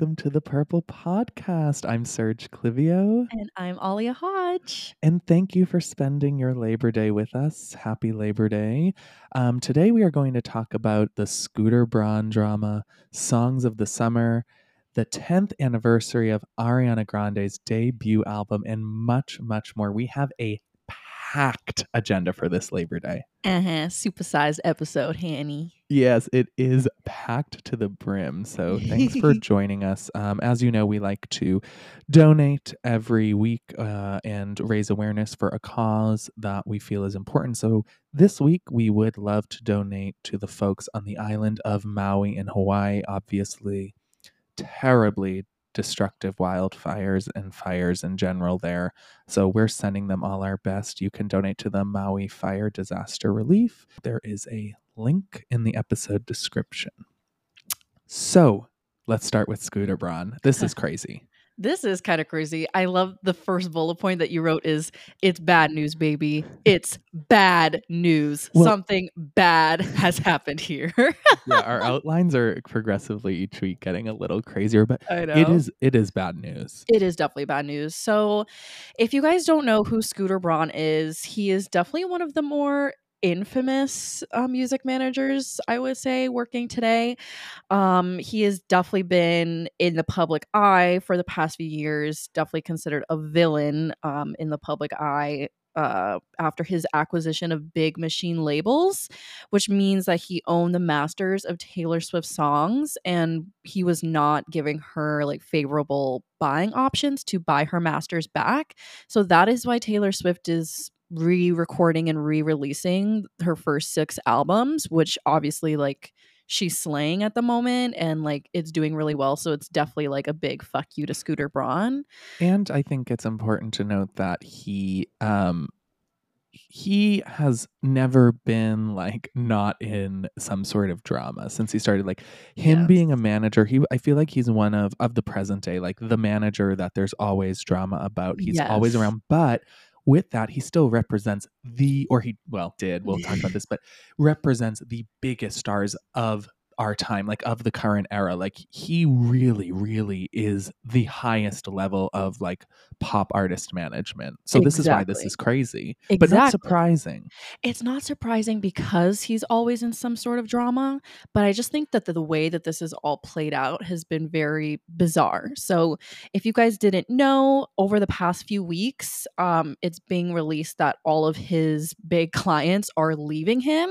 Hello, everyone, and welcome to the Purple Podcast. I'm Serge Clivio, And I'm Alia Hodge. and thank you for spending your Labor Day with us. Happy Labor Day. Um, today, we are going to talk about the Scooter Braun drama, Songs of the Summer, the 10th anniversary of Ariana Grande's debut album, and much, much more. We have a packed agenda for this Labor Day. Uh-huh. Supersized episode, Hanny. Yes, it is packed to the brim. So thanks for joining us. Um, as you know, we like to donate every week uh, and raise awareness for a cause that we feel is important. So this week, we would love to donate to the folks on the island of Maui in Hawaii. Obviously, terribly destructive wildfires and fires in general there. So we're sending them all our best. You can donate to the Maui Fire Disaster Relief. There is a link in the episode description. So let's start with Scooter Braun. This is crazy. This is kind of crazy. I love the first bullet point that you wrote is it's bad news, baby. Mm. It's bad news. Well- Something bad has happened here. yeah, our outlines are progressively each week getting a little crazier, but I know. it is it is bad news. It is definitely bad news. So, if you guys don't know who Scooter Braun is, he is definitely one of the more infamous uh, music managers, I would say, working today. Um, he has definitely been in the public eye for the past few years, definitely considered a villain um, in the public eye. Uh, after his acquisition of big machine labels, which means that he owned the masters of Taylor Swift songs and he was not giving her like favorable buying options to buy her masters back. So that is why Taylor Swift is re-recording and re-releasing her first six albums, which obviously like she's slaying at the moment and like it's doing really well. So it's definitely like a big fuck you to Scooter Braun. And I think it's important to note that he um he has never been like not in some sort of drama since he started like him Yes. being a manager he i feel like he's one of of the present day like the manager that there's always drama about he's always around but with that he still represents the or he well did we'll talk about this but represents the biggest stars of our time like of the current era like he really really is the highest level of like pop artist management. So this is why this is crazy. But not surprising. It's not surprising because he's always in some sort of drama, but I just think that the, the way that this is all played out has been very bizarre. So, if you guys didn't know, over the past few weeks, um, it's being released that all of his big clients are leaving him.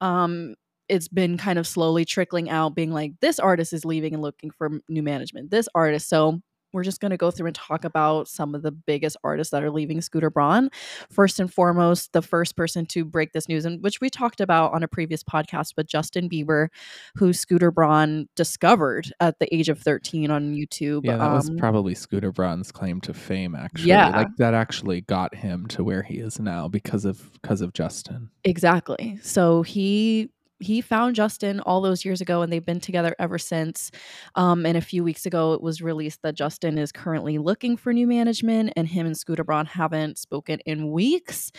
Um, it's been kind of slowly trickling out, being like, this artist is leaving and looking for new management. This artist. So, we're just going to go through and talk about some of the biggest artists that are leaving Scooter Braun first and foremost, the first person to break this news, and which we talked about on a previous podcast, but Justin Bieber, who Scooter Braun discovered at the age of 13 on YouTube. yeah that was Um, probably scooter braun's claim to fame actually Yeah. like that actually got him to where he is now because of because of justin exactly. So he he found Justin all those years ago, and they've been together ever since. Um, and a few weeks ago, it was released that Justin is currently looking for new management, and him and Scooter Braun haven't spoken in weeks.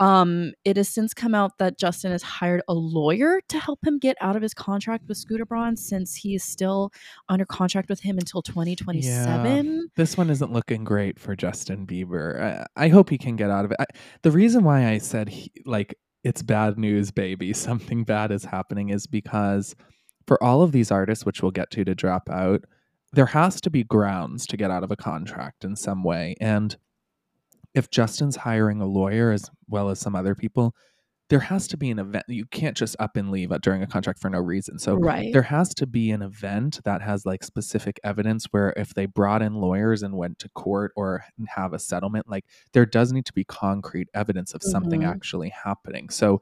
Um, it has since come out that Justin has hired a lawyer to help him get out of his contract with Scooter Braun, since he is still under contract with him until 2027. this one isn't looking great for Justin Bieber. I, I hope he can get out of it. I, the reason why I said he, like it's bad news, baby, something bad is happening is because for all of these artists, which we'll get to to drop out, there has to be grounds to get out of a contract in some way. And if Justin's hiring a lawyer as well as some other people, there has to be an event. You can't just up and leave uh, during a contract for no reason. So right. there has to be an event that has like specific evidence where if they brought in lawyers and went to court or have a settlement like there does need to be concrete evidence of something Mhm. actually happening so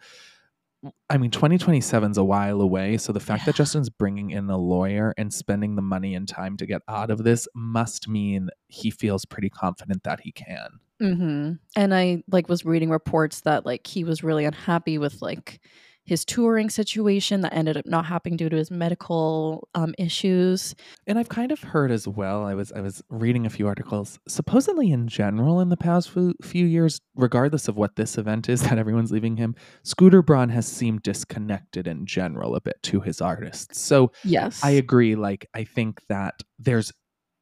i mean 2027 is a while away so the fact that justin's bringing in a lawyer and spending the money and time to get out of this must mean he feels pretty confident that he can hmm And I like was reading reports that like he was really unhappy with like his touring situation that ended up not happening due to his medical um, issues. And I've kind of heard as well. I was I was reading a few articles. Supposedly, in general, in the past few, few years, regardless of what this event is that everyone's leaving him, Scooter Braun has seemed disconnected in general a bit to his artists. So Yes, I agree. Like I think that there's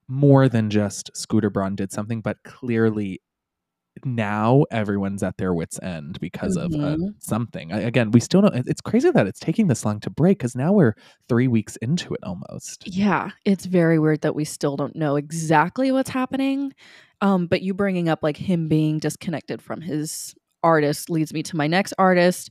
more than just Scooter Braun did something, but clearly now everyone's at their wits end because of uh, Mhm. something. I, again, we still don't. It's crazy that it's taking this long to break because now we're three weeks into it almost. Yeah, it's very weird that we still don't know exactly what's happening. Um, but you bringing up like him being disconnected from his artist leads me to my next artist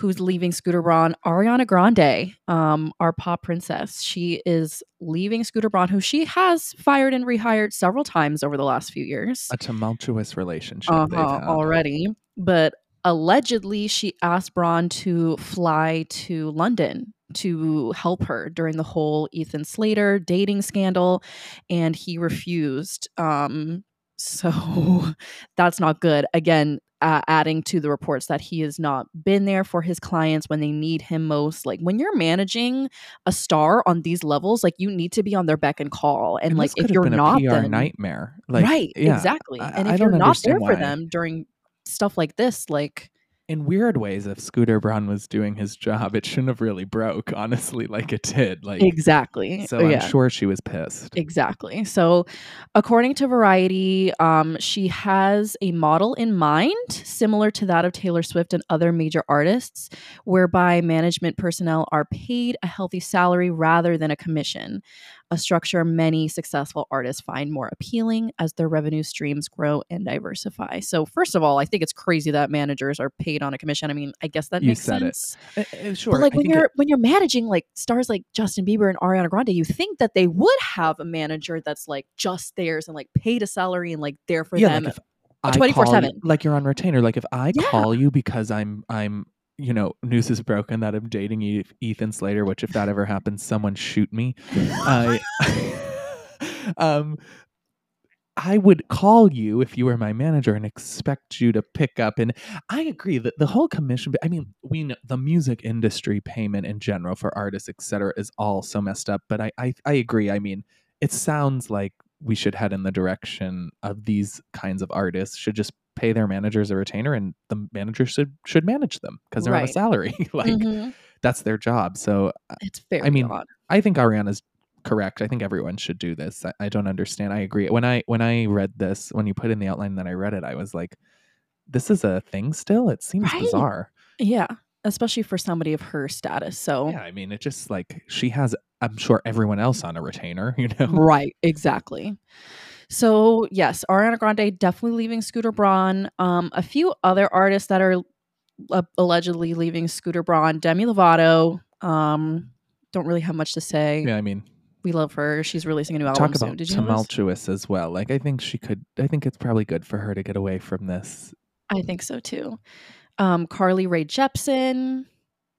who's leaving Scooter Braun, Ariana Grande, um, our pop princess. She is leaving Scooter Braun, who she has fired and rehired several times over the last few years A tumultuous relationship uh-huh, already. But allegedly, she asked Braun to fly to London to help her during the whole Ethan Slater dating scandal, and he refused. Um, so that's not good. Again, uh, adding to the reports that he has not been there for his clients when they need him most. Like when you're managing a star on these levels, like you need to be on their beck and call. And, And like if you're not, PR then nightmare. Like, right, yeah, exactly. I- and if you're not there understand for them during stuff like this, like in weird ways, if Scooter Braun was doing his job, it shouldn't have really broke. Honestly, like it did. Like, exactly. so I'm yeah. sure she was pissed. Exactly. So, according to Variety, um, she has a model in mind similar to that of Taylor Swift and other major artists, whereby management personnel are paid a healthy salary rather than a commission, a structure many successful artists find more appealing as their revenue streams grow and diversify. So, first of all, I think it's crazy that managers are paid on a commission. I mean, I guess that You makes sense. Uh, uh, sure. But like I when you're when you're managing like stars like Justin Bieber and Ariana Grande, you think that they would have a manager that's like just theirs and like paid a salary and like there for yeah, them. like if 24/7. call you- like you're on retainer. Like if I Yeah. call you because I'm I'm you know news is broken that I'm dating Ethan Slater, which if that ever happens, someone shoot me. I um I would call you if you were my manager and expect you to pick up. And I agree that the whole commission, I mean, we know the music industry payment in general for artists, et cetera, is all so messed up. But I, I, I agree. I mean, it sounds like we should head in the direction of these kinds of artists should just pay their managers a retainer and the manager should should manage them because they're on a salary. like Mhm. that's their job. So It's very i mean, odd. I think Ariana's correct. I think everyone should do this. I, I don't understand. I agree. When I when I read this, when you put in the outline that I read it, I was like, this is a thing still? It seems Right. bizarre. Yeah. Especially for somebody of her status. So Yeah, I mean, it just like she has I'm sure everyone else on a retainer, you know. Right, exactly. So yes, Ariana Grande definitely leaving Scooter Braun. Um, a few other artists that are uh, allegedly leaving Scooter Braun. Demi Lovato. Um, don't really have much to say. Yeah, I mean, We love her. She's releasing a new album talk soon. about Did you tumultuous as well. Like I think she could I think it's probably good for her to get away from this. I think so too. Um, Carly Rae Jepsen.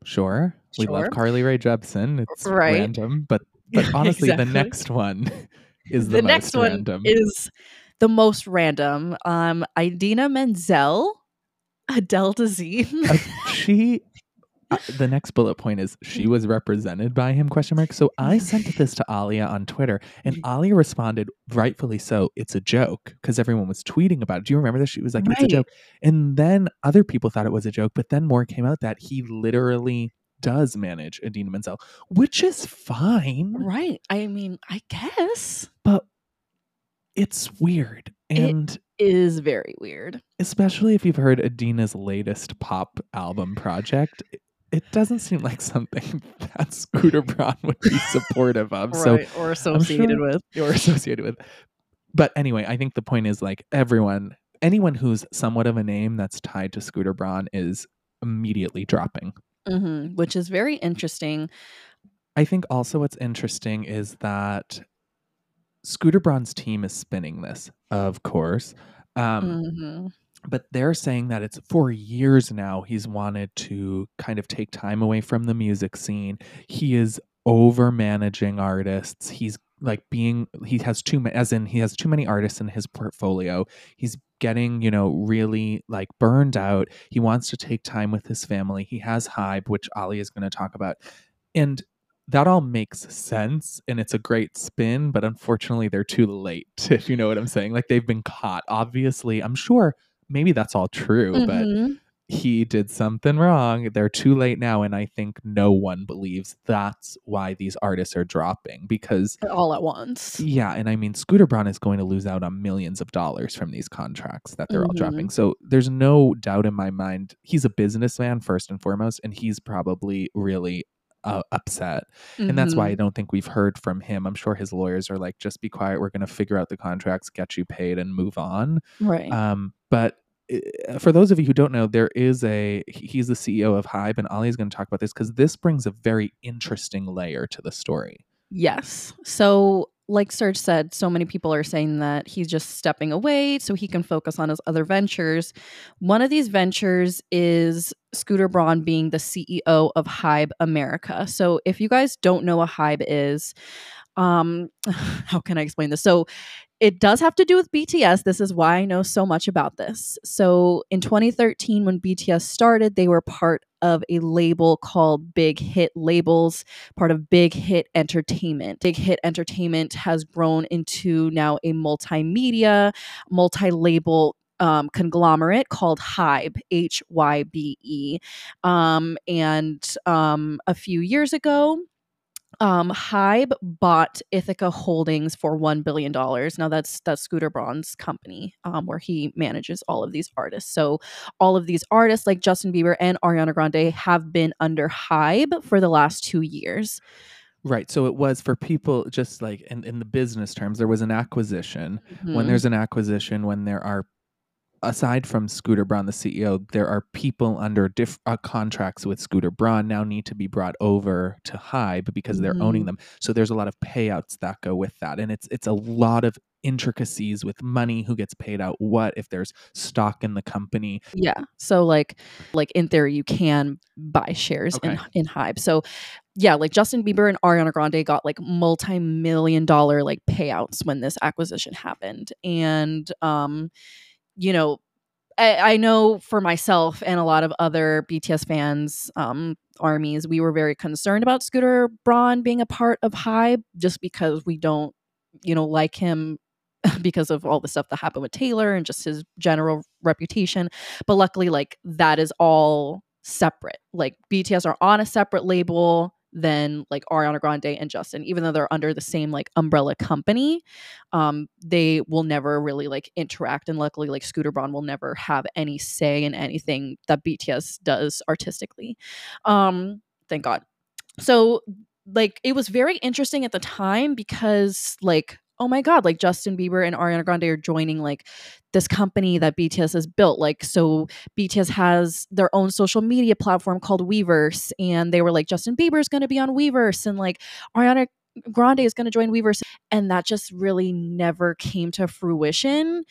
Sure. We love Carly Rae Jepsen. It's Right. random, but but honestly the next one is the, the next one random. is the most random. Um, Idina Menzel, Adele Dazeem. Uh, she uh, the next bullet point is she was represented by him question mark so i sent this to alia on twitter and alia responded rightfully so it's a joke because everyone was tweeting about it do you remember this she was like it's a joke and then other people thought it was a joke but then more came out that he literally does manage Idina Menzel which is fine right. I mean, I guess but it's weird It- and is very weird. especially if you've heard Idina's latest pop album project, it, it doesn't seem like something that Scooter Braun would be supportive of. So. Or associated sure- with. or associated with. But anyway, I think the point is like everyone, anyone who's somewhat of a name that's tied to Scooter Braun is immediately dropping. Hmm which is very interesting. I think also what's interesting is that Scooter Braun's team is spinning this, of course. Um, hmm but they're saying that it's for years now he's wanted to kind of take time away from the music scene he is over managing artists he's like being he has too many as in he has too many artists in his portfolio. He's getting you know really like burned out. He wants to take time with his family. He has hybe which ali is going to talk about. And that all makes sense and it's a great spin but unfortunately they're too late if you know what i'm saying. Like they've been caught. Obviously i'm sure maybe that's all true mm-hmm. but he did something wrong. They're too late now. And I think no one believes that's why these artists are dropping because all at once. Yeah. And I mean, Scooter Braun is going to lose out on millions of dollars from these contracts that they're mm-hmm. all dropping. So there's no doubt in my mind. He's a businessman first and foremost, and he's probably really uh, upset. Mm-hmm. And that's why I mm-hmm. don't think we've heard from him. I'm sure his lawyers are like, just be quiet. We're going to figure out the contracts, get you paid, and move on. Right. Um, but Uh, for those of you who don't know, there is a he's the CEO of Hybe, and Ali is going to talk about this because this brings a very interesting layer to the story. Yes. So, like Serge said, so many people are saying that he's just stepping away so he can focus on his other ventures. One of these ventures is Scooter Braun being the CEO of Hybe America. So, if you guys don't know what Hybe is, um how can i explain this so it does have to do with BTS. This is why I know so much about this. So, in 2013, when BTS started, they were part of a label called Big Hit Labels, part of Big Hit Entertainment. Big Hit Entertainment has grown into now a multimedia, multi label um, conglomerate called Hybe, H Y B E. Um, and um, a few years ago, um, Hybe bought Ithaca Holdings for one billion dollars. Now that's that's Scooter Braun's company, um, where he manages all of these artists. So all of these artists, like Justin Bieber and Ariana Grande, have been under Hybe for the last two years. Right. So it was for people just like in, in the business terms, there was an acquisition. Mm-hmm. When there's an acquisition, when there are aside from Scooter Braun, the CEO, there are people under diff- uh, contracts with Scooter Braun now need to be brought over to Hybe because they're mm-hmm. owning them. So there's a lot of payouts that go with that, and it's it's a lot of intricacies with money who gets paid out what if there's stock in the company yeah so like like in theory you can buy shares okay. in in hybe so yeah like justin bieber and ariana grande got like multi-million dollar like payouts when this acquisition happened and um you know, I, I, know for myself and a lot of other BTS fans, um, armies, we were very concerned about Scooter Braun being a part of Hybe just because we don't, you know, like him because of all the stuff that happened with Taylor and just his general reputation. But luckily, like that is all separate. Like BTS are on a separate label than like Ariana Grande and Justin, even though they're under the same like umbrella company. Um, they will never really like interact, and luckily, like Scooter Braun will never have any say in anything that BTS does artistically. Um, thank God. So like it was very interesting at the time because like oh my god like justin bieber and ariana grande are joining like this company that bts has built like so bts has their own social media platform called weverse and they were like justin bieber's going to be on weverse and like ariana grande is going to join weverse and that just really never came to fruition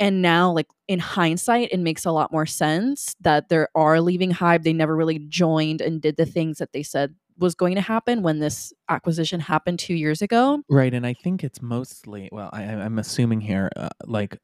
and now like in hindsight it makes a lot more sense that they are leaving hybe. They never really joined and did the things that they said was going to happen when this acquisition happened two years ago. Right. And I think it's mostly, well, I, am assuming here, uh, like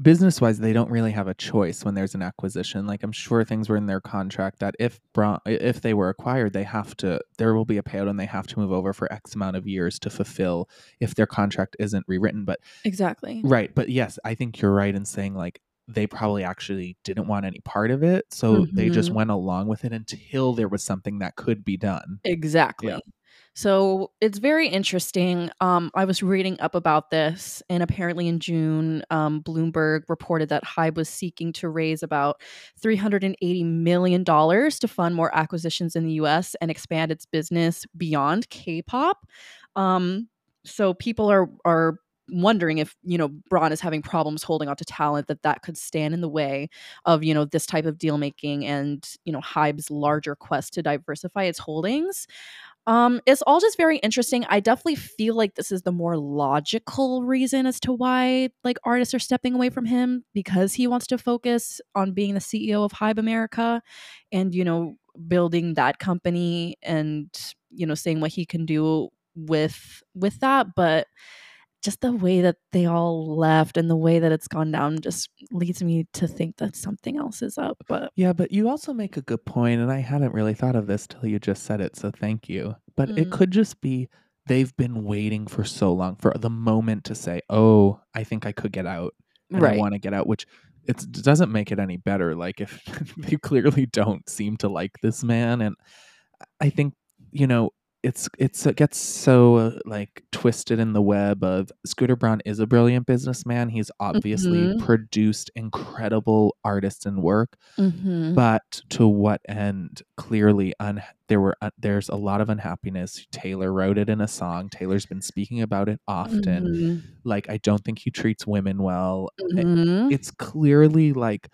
business wise, they don't really have a choice when there's an acquisition. Like I'm sure things were in their contract that if Braun, if they were acquired, they have to, there will be a payout and they have to move over for X amount of years to fulfill if their contract isn't rewritten. But exactly. Right. But yes, I think you're right in saying like they probably actually didn't want any part of it. So mm-hmm. they just mm-hmm. went along with it until there was something that could be done. Exactly. Yeah. So it's very interesting. Um, I was reading up about this, and apparently in June, um, Bloomberg reported that Hybe was seeking to raise about $380 million to fund more acquisitions in the US and expand its business beyond K pop. Um, so people are, are wondering if you know Braun is having problems holding on to talent that that could stand in the way of you know this type of deal making and you know Hybe's larger quest to diversify its holdings. Um, it's all just very interesting. I definitely feel like this is the more logical reason as to why like artists are stepping away from him because he wants to focus on being the CEO of Hybe America and you know building that company and you know saying what he can do with with that, but just the way that they all left and the way that it's gone down just leads me to think that something else is up. But Yeah, but you also make a good point, and I hadn't really thought of this till you just said it, so thank you. But it Mm. could just be they've been waiting for so long for the moment to say, "Oh, I think I could get out, and I want to get out," which it doesn't make it any better. Like if they clearly don't seem to like this man, and I think you know it's it's it gets so uh, like twisted in the web of Scooter Braun is a brilliant businessman. He's obviously Mhm. produced incredible artists and work, Mhm. but to what end? Clearly, un- there were uh, there's a lot of unhappiness. Taylor wrote it in a song. Taylor's been speaking about it often. Mhm. Like I don't think he treats women well. It- Mhm. it's clearly like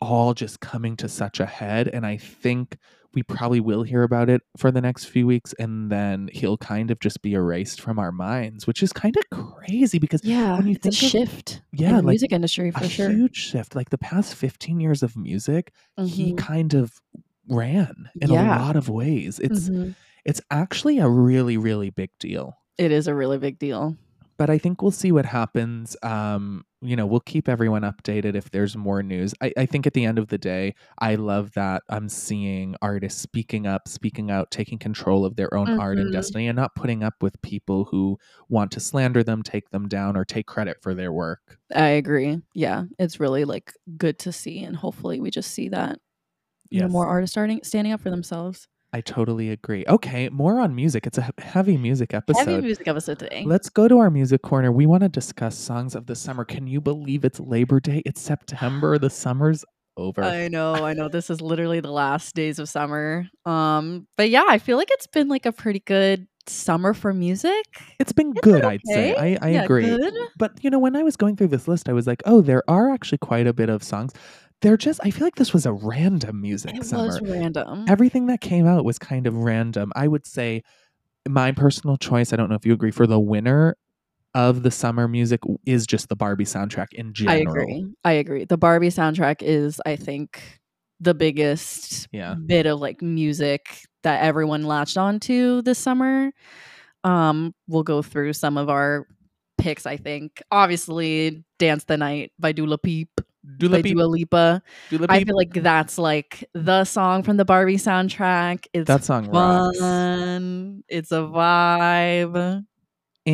all just coming to such a head and i think we probably will hear about it for the next few weeks and then he'll kind of just be erased from our minds which is kind of crazy because Yeah, when you it's a think of shift yeah in the like music industry for a sure. huge shift like the past 15 years of music he Mhm. kind of ran in Yeah. a lot of ways it's Mhm. it's actually a really really big deal It is a really big deal. but I think we'll see what happens. Um, you know, we'll keep everyone updated if there's more news. I, I think at the end of the day, I love that I'm seeing artists speaking up, speaking out, taking control of their own art and Mhm. destiny, and not putting up with people who want to slander them, take them down, or take credit for their work. I agree. Yeah, it's really like good to see, and hopefully we just see that you know more artists starting standing up for themselves. I totally agree. Okay, more on music. It's a heavy music episode. Heavy music episode today. Let's go to our music corner. We want to discuss songs of the summer. Can you believe it's Labor Day? It's September. The summer's over. I know, I know. This is literally the last days of summer. Um, but yeah, I feel like it's been like a pretty good summer for music. It's been It's good, been I'd say. I, I Yeah, agree. good. But you know, when I was going through this list, I was like, oh, there are actually quite a bit of songs. They're just I feel like this was a random music It summer. was random. Everything that came out was kind of random. I would say my personal choice, I don't know if you agree, for the winner of the summer music is just the Barbie soundtrack in general. I agree. I agree. The Barbie soundtrack is, I think, the biggest Yeah. bit of like music that everyone latched onto this summer. Um, we'll go through some of our picks, I think. Obviously, Dance the Night by Dula Peep Dula by Dua Lipa. Dula I feel like that's like the song from the Barbie soundtrack. It's that song rocks. fun. It's a vibe.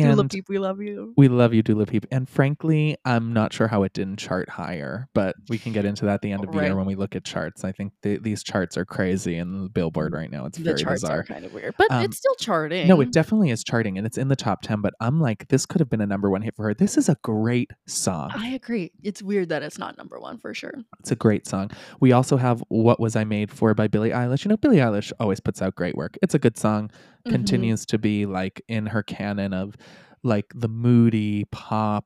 Dula Peep, we love you. we love you, Dula Peep. And frankly, I'm not sure how it didn't chart higher, but we can get into that at the end of the year when we look at charts. I think the, these charts are crazy and Billboard right now. It's The very charts bizarre. are kind of weird, but Um, it's still charting. No, it definitely is charting and it's in the top 10, but I'm like, this could have been a number one hit for her. This is a great song. I agree. It's weird that it's not number one for sure. It's a great song. We also have What Was I Made For by Billie Eilish. You know, Billie Eilish always puts out great work. It's a good song, Mhm. continues to be like in her canon of like the moody pop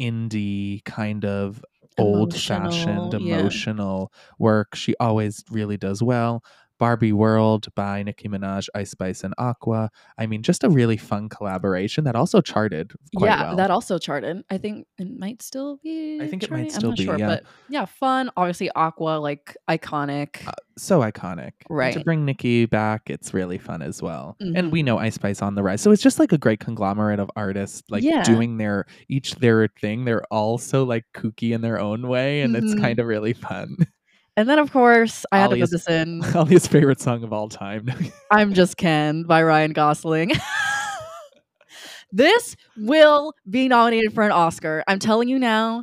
indie kind of old fashioned Emotional, yeah. emotional work. She always really does well. Barbie World by Nicki Minaj, Ice Spice, and Aqua. I mean, just a really fun collaboration that also charted yeah, well. that also charted. I think it might still be. I think it might charting. still I'm not be, sure, yeah. but yeah, fun. Obviously, Aqua like iconic. Uh, so iconic. And to bring Nikki back, it's really fun as well. And we know Ice Spice on the rise. So it's just like a great conglomerate of artists like Yeah. doing their each their thing. They're all so like kooky in their own way and it's Mhm. kind of really fun. and then of course I had to Ollie's- put this in. Alia's favorite song of all time. I'm Just Ken by Ryan Gosling. this will be nominated for an Oscar. I'm telling you now.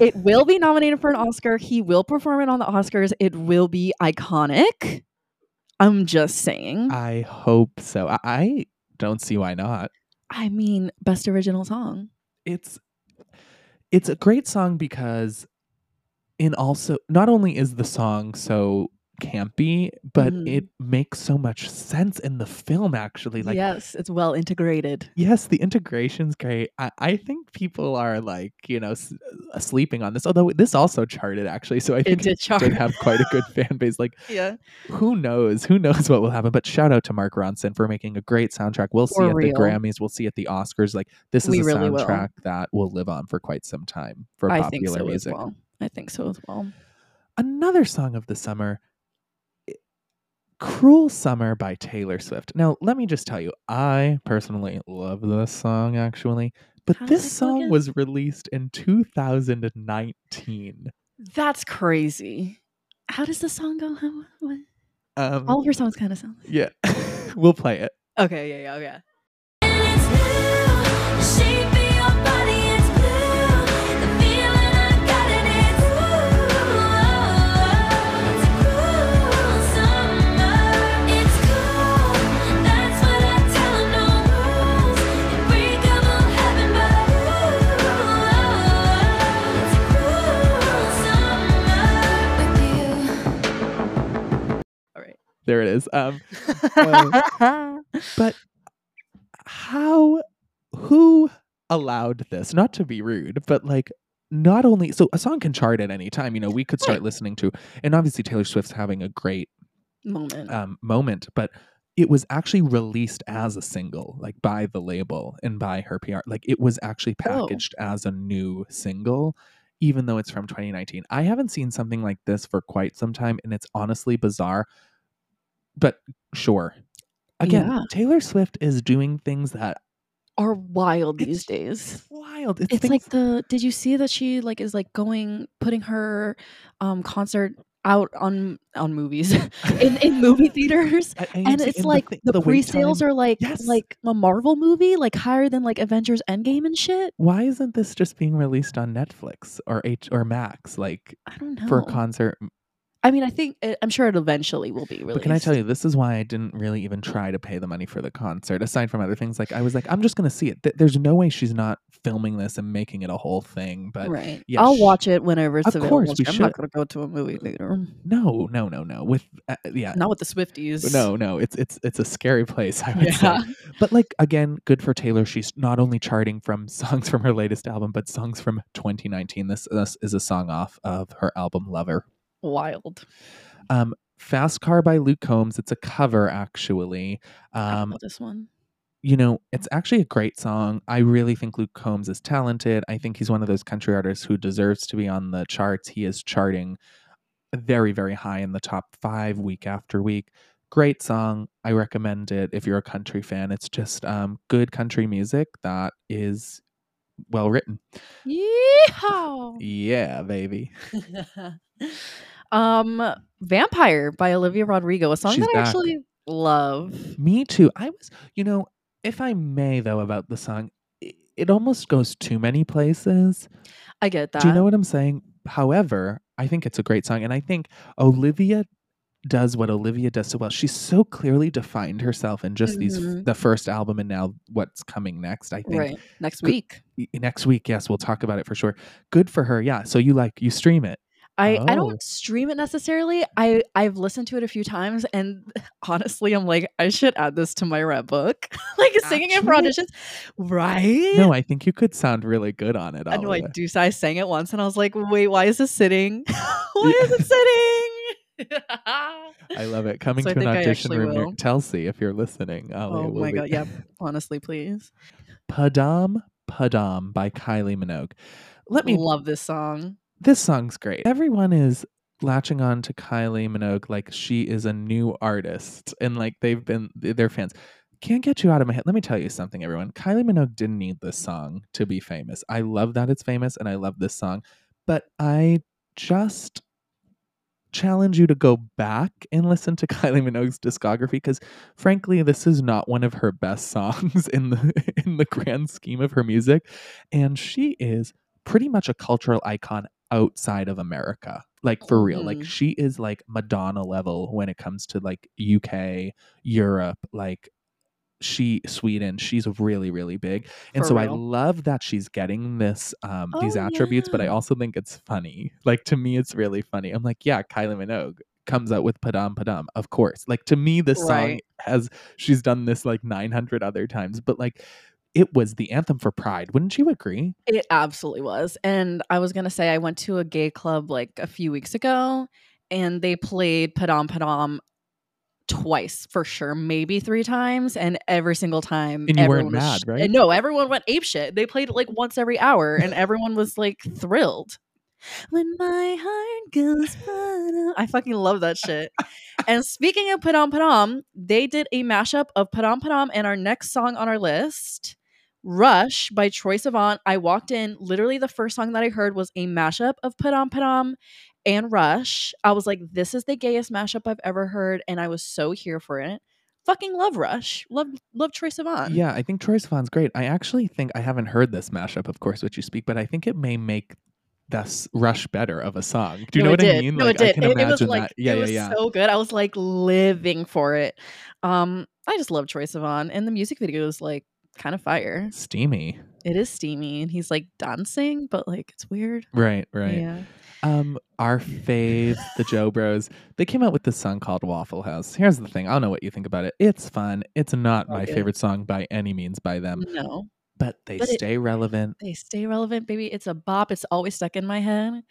It will be nominated for an Oscar. He will perform it on the Oscars. It will be iconic. I'm just saying. I hope so. I, I don't see why not. I mean, best original song. It's it's a great song because in also not only is the song so campy, but Mhm. it makes so much sense in the film actually. Like yes, it's well integrated. Yes, the integration's great. I, I think people are like, you know, s- uh, sleeping on this. Although this also charted actually, so I It think did it chart. did have quite a good fan base. Like, yeah. who knows? Who knows what will happen? But shout out to Mark Ronson for making a great soundtrack. We'll see For at real. the Grammys. We'll see at the Oscars. Like, this is We a really will. soundtrack that will live on for quite some time for I popular think so music. well. I think so as well. Another song of the summer. Cruel Summer by Taylor Swift. Now, let me just tell you, I personally love this song actually, but How this song again? was released in 2019. That's crazy. How does the song go? How. Um, All of her songs kind of sound. yeah, we'll play it. Okay, yeah, yeah, yeah. There it is. Um, Um, but how who allowed this not to be rude but like not only so a song can chart at any time you know we could start Right. listening to and obviously taylor swift's having a great Moment. um, moment but it was actually released as a single like by the label and by her pr like it was actually Oh. packaged as a new single even though it's from 2019 i haven't seen something like this for quite some time and it's honestly bizarre but sure again Yeah. taylor swift is doing things that Are wild these days. wild it's, It's things, like the did you see that she like is like going putting her um concert out on on movies in, in movie theaters at and it's like thi- the, wait pre-sales are like Yes. like a Marvel movie like higher than like Avengers Endgame and shit. why isn't this just being released on netflix or h or max like I don't know. for concert I mean, I think I'm sure it eventually will be released. But can I tell you, this is why I didn't really even try to pay the money for the concert. Aside from other things, like I was like, I'm just going to see it. Th- There's no way she's not filming this and making it a whole thing. But right? yeah, I'll sh- watch it whenever it's Of available. course, we I'm should. not gonna go to a movie theater. no, no, no, no. With uh, yeah, Not with the Swifties. no, no. It's it's it's a scary place. I would Yeah. say. But like again, good for Taylor. She's not only charting from songs from her latest album, but songs from 2019. This, this is a song off of her album Lover. Wild. Um, Fast Car by Luke Combs. It's a cover actually. I Um, this one. you know, it's actually a great song. I really think Luke Combs is talented. I think he's one of those country artists who deserves to be on the charts. He is charting very, very high in the top five week after week. Great song. I recommend it if you're a country fan. It's just um, good country music that is well written. Yeehaw! Yeah, baby. um, Vampire by Olivia Rodrigo, a song She's that I actually love. Me too. I was, you know, if I may though about the song, i- it almost goes too many places. I get that. Do you know what I'm saying? However, I think it's a great song. And I think Olivia does what Olivia does so well. She's so clearly defined herself in just these Mhm. the first album and now what's coming next. I think right next week? y- next week, yes, we'll talk about it for sure. Good for her. Yeah. So you like you stream it. I, I Oh. don't stream it necessarily. I I've listened to it a few times, and honestly, I'm like, I should add this to my rep book, like singing it for auditions, right? No, I think you could sound really good on it. I know I do. I sang it once, and I was like, wait, why is this sitting? why is it sitting? I love it. Coming So to an audition actually room near will. Chelsea if you're listening. Ollie, oh my be- god, yeah. Honestly, please. Padam Padam by Kylie Minogue. Let me love this song. This song's great. Everyone is latching on to Kylie Minogue like she is a new artist and like they've been they're fans. Can't get you out of my head. Let me tell you something, everyone. Kylie Minogue didn't need this song to be famous. I love that it's famous and I love this song, but I just challenge you to go back and listen to Kylie Minogue's discography because frankly this is not one of her best songs in the in the grand scheme of her music and she is pretty much a cultural icon outside of America like for real like Mhm. she is like Madonna level when it comes to like UK Europe like she Sweden she's really really big and For so I love that she's getting this um these Oh, attributes but I also think it's funny like to me it's really funny I'm like yeah Kylie Minogue comes out with Padam Padam of course like to me this song has she's done this like 900 other times but like it was the anthem for pride wouldn't you agree It absolutely was. And I was gonna say I went to a gay club like a few weeks ago and they played Padam Padam twice for sure, maybe three times, and every single time And you weren't everyone was mad, sh- right? and No, everyone went ape shit. They played it like once every hour and everyone was like thrilled. When my heart goes ba-dum. I fucking love that shit. and speaking of Padam Padam, they did a mashup of Padam Padam and our next song on our list, Rush by Troye Sivan. I walked in, literally the first song that I heard was a mashup of Padam Padam and Rush. I was like, this is the gayest mashup I've ever heard, and I was so here for it. Fucking love Rush. Love love Troye Sivan. Yeah, I think Troye Sivan's great. I actually think I haven't heard this mashup, of course, which you speak, but I think it may make this Rush better of a song. Do you No, know what I mean? No, like it did. It, was like that. Yeah, it yeah, was yeah. so good. I was like living for it. Um, I just love Troye Sivan, and the music video is like kind of fire. Steamy. It is steamy, and he's like dancing, but like it's weird. Right, right. Yeah. Um, our fave, the Jo Bros, they came out with this song called Waffle House. Here's the thing. I don't know what you think about it. It's fun. It's not my Okay. favorite song by any means by them, No, but they But it- stay relevant. they stay relevant, baby. It's a bop. It's always stuck in my head.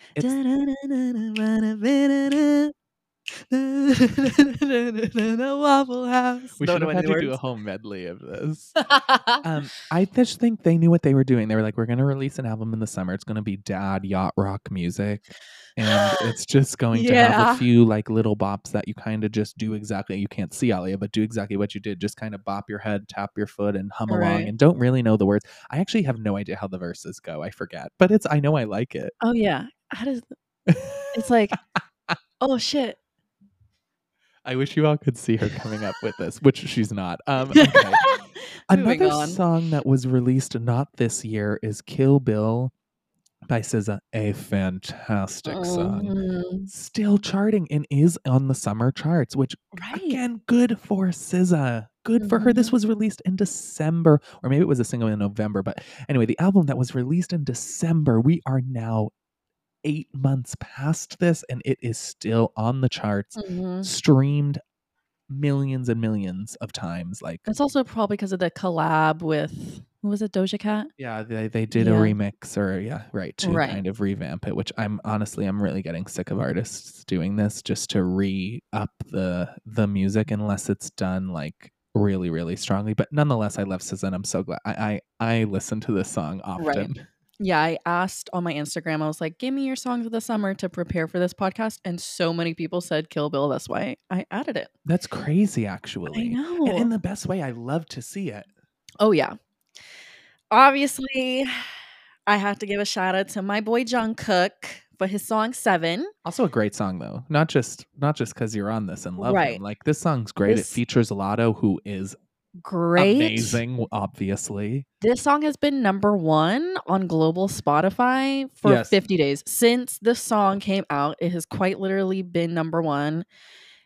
Waffle House. We Don't should have had any to do a words. whole medley of this. um, I just think they knew what they were doing. They were like, we're going to release an album in the summer. It's going to be dad yacht rock music. And it's just going to have a few like little bops that you kind of just do exactly. You can't see Alia, but do exactly what you did. Just kind of bop your head, tap your foot, and hum along Right. and don't really know the words. I actually have no idea how the verses go. I forget, but it's, I know I like it. oh yeah. How does it's like? oh shit. I wish you all could see her coming up with this, which she's not. Um, okay. Another on. song that was released not this year is Kill Bill by SZA, a fantastic song. Mhm. Still charting and is on the summer charts, which Right. again, good for SZA. Good for her. This Mhm. was released in December, or maybe it was a single in November. But anyway, the album that was released in December, we are now eight months past this, and it is still on the charts, Mhm. streamed millions and millions of times. Like It's also probably because of the collab with who was it, Doja Cat? Yeah, they they did a remix or yeah, right, to Right. kind of revamp it, which I'm honestly I'm really getting sick of artists doing this just to re up the the music unless it's done like really really strongly. But nonetheless, I love SZA and I'm so glad I I, I listen to this song often. Yeah, I asked on my Instagram, I was like, give me your songs of the summer to prepare for this podcast. And so many people said Kill Bill. That's why I added it. That's crazy actually. I know. And in the best way, I love to see it. oh, yeah. Obviously, I have to give a shout out to my boy Jung Kook for his song Seven. Also a great song though. Not just not just because you're on this and love Right. him. Like this song's great. This- it features Latto, who is Great. amazing, obviously. This song has been number one on global Spotify for Yes. 50 days. Since the song came out, it has quite literally been number one.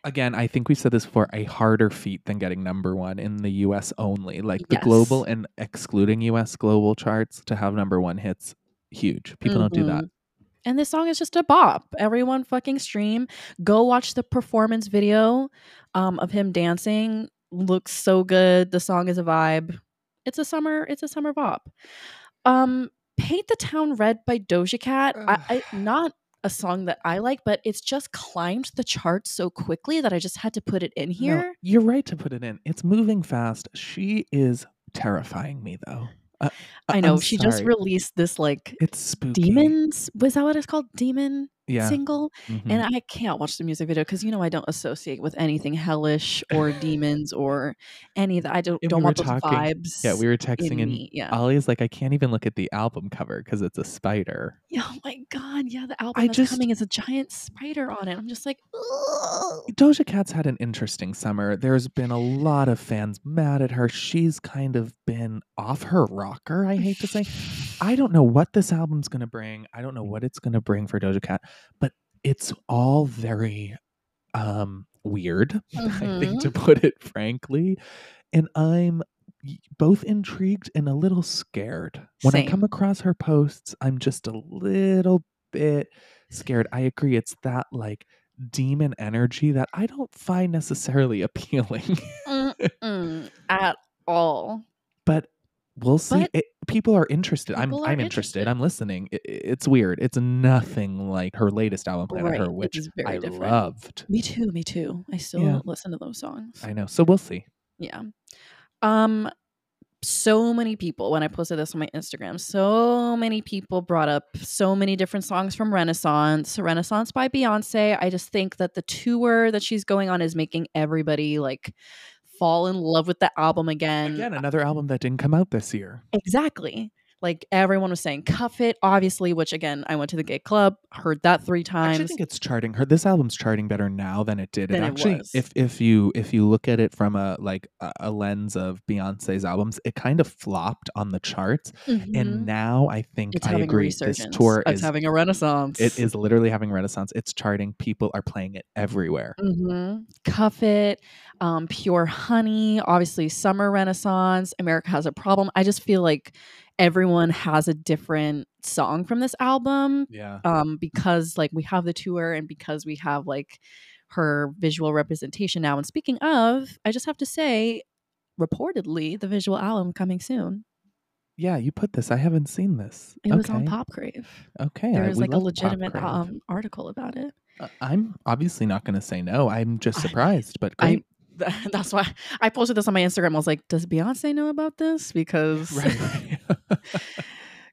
again, I think we said this before, a harder feat than getting number one in the US only. Like the global and excluding US global charts to have number one hits, huge. People don't do that. Mhm. And this song is just a bop. Everyone fucking stream. Go watch the performance video um, of him dancing. Looks so good. The song is a vibe. It's a summer. It's a summer bop. Um, Paint the Town Red by Doja Cat. I, I, not a song that I like, but it's just climbed the charts so quickly that I just had to put it in No, here. you're right to put it in. It's moving fast. She is terrifying me though. Uh, I know I'm she just released this like It's spooky. demons. Was that what it's called? Demon Yeah. single. mhm. And I can't watch the music video because you know I don't associate with anything hellish or demons or any of that. I don't And don't we want those talking- vibes. yeah, we were texting and me. Yeah. Ollie's like, I can't even look at the album cover because it's a spider. Yeah, Oh my god. Yeah, the album I that's just- coming is a giant spider on it. I'm just like, Ugh. Doja Cat's had an interesting summer. There's been a lot of fans mad at her. She's kind of been off her rocker, I hate to say. I don't know what this album's going to bring. I don't know what it's going to bring for Doja Cat, but it's all very um weird, I think to put it frankly. And I'm both intrigued and a little scared. When I come across her posts, I'm just a little bit scared. I agree it's that like demon energy that I don't find necessarily appealing. At all. but we'll see. But It, people are interested. I'm are I'm interested. interested. I'm listening. It, it's weird. It's nothing like her latest album, Planet Right, Her, it which is very I different. loved. Me too. Me too. I still Yeah. listen to those songs. I know. So we'll see. Yeah. Um so many people when I posted this on my Instagram, so many people brought up so many different songs from Renaissance, Renaissance by Beyonce. I just think that the tour that she's going on is making everybody like fall in love with the album again. Again, another album that didn't come out this year. Exactly. Like everyone was saying, cuff it, obviously, which again, I went to the gay club, heard that three I times. actually think it's charting. Her this album's charting better now than it did. Than it actually, was. if if you if you look at it from a like a, lens of Beyonce's albums, it kind of flopped on the charts. Mhm. And now I think it's I having agree. This tour it's is having a renaissance. it is literally having renaissance. It's charting. People are playing it everywhere. hmm Cuff it, um, pure honey, obviously summer renaissance. America has a problem. I just feel like everyone has a different song from this album. Yeah. Um, because like we have the tour and because we have like her visual representation now. And speaking of, I just have to say, reportedly the visual album coming soon. Yeah, you put this. I haven't seen this. It was on Okay. Popcrave. Okay. There was like a legitimate um article about it. Uh, I'm obviously not going to say no. I'm just I- surprised, but I great. that's why I posted this on my Instagram. I was like, does Beyonce know about this? Because right. right.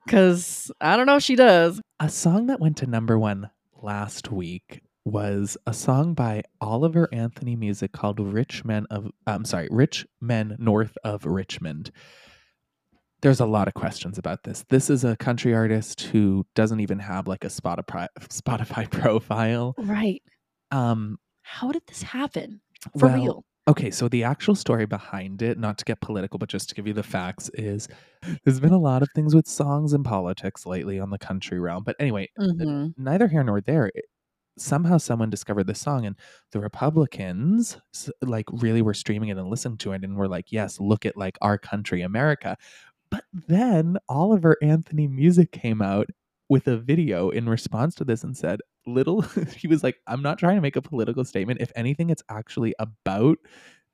because I don't know if she does. a song that went to number one last week was a song by Oliver Anthony Music called "Rich Men of." I'm sorry, "Rich Men North of Richmond." There's a lot of questions about this. This is a country artist who doesn't even have like a Spotify Spotify profile. Right. Um, How did this happen? For well, real. Okay, so the actual story behind it, not to get political, but just to give you the facts, is there's been a lot of things with songs and politics lately on the country realm. But anyway, Mhm. neither here nor there. It- somehow someone discovered this song, and the Republicans like really were streaming it and listening to it, and were like, "Yes, look at like our country, America." But then Oliver Anthony Music came out with a video in response to this and said, "Little," he was like, "I'm not trying to make a political statement. If anything, it's actually about."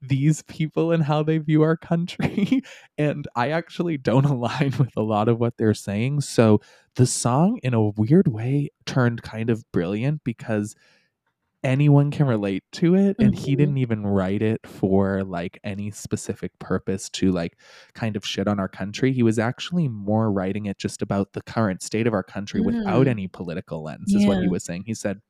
these people and how they view our country and i actually don't align with a lot of what they're saying so the song in a weird way turned kind of brilliant because anyone can relate to it and he Mhm. didn't even write it for like any specific purpose to like kind of shit on our country he was actually more writing it just about the current state of our country without Mm. any political lens is what he was saying he said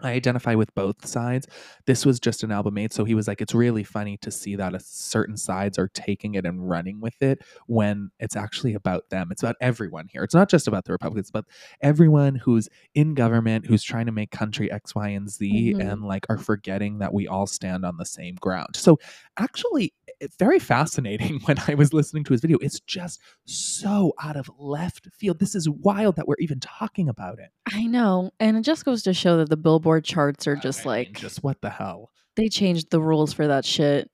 I identify with both sides. This was just an album made, so he was like, it's really funny to see that a certain sides are taking it and running with it when it's actually about them. It's about everyone here. It's not just about the Republicans, but everyone who's in government, who's trying to make country X, Y, and Z, Mhm. and like are forgetting that we all stand on the same ground. So actually, it's very fascinating when I was listening to his video. It's just so out of left field. This is wild that we're even talking about it. I know. And it just goes to show that the Billboard charts are just I mean, like just what the hell. they changed the rules for that shit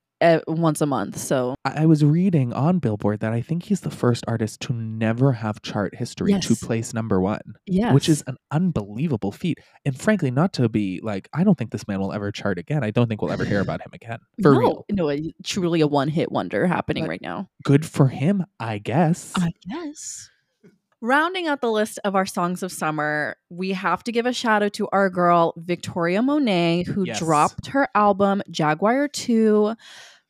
once a month. So I was reading on Billboard that I think he's the first artist to never have chart history to place number one, yes. which is an unbelievable feat. And frankly, not to be like, I don't think this man will ever chart again. I don't think we'll ever hear about him again. For no, real. No, a- truly a one hit wonder happening But- right now. Good for him, I guess. I guess. Rounding out the list of our songs of summer, we have to give a shout out to our girl Victoria Monet, who Yes. dropped her album Jaguar 2.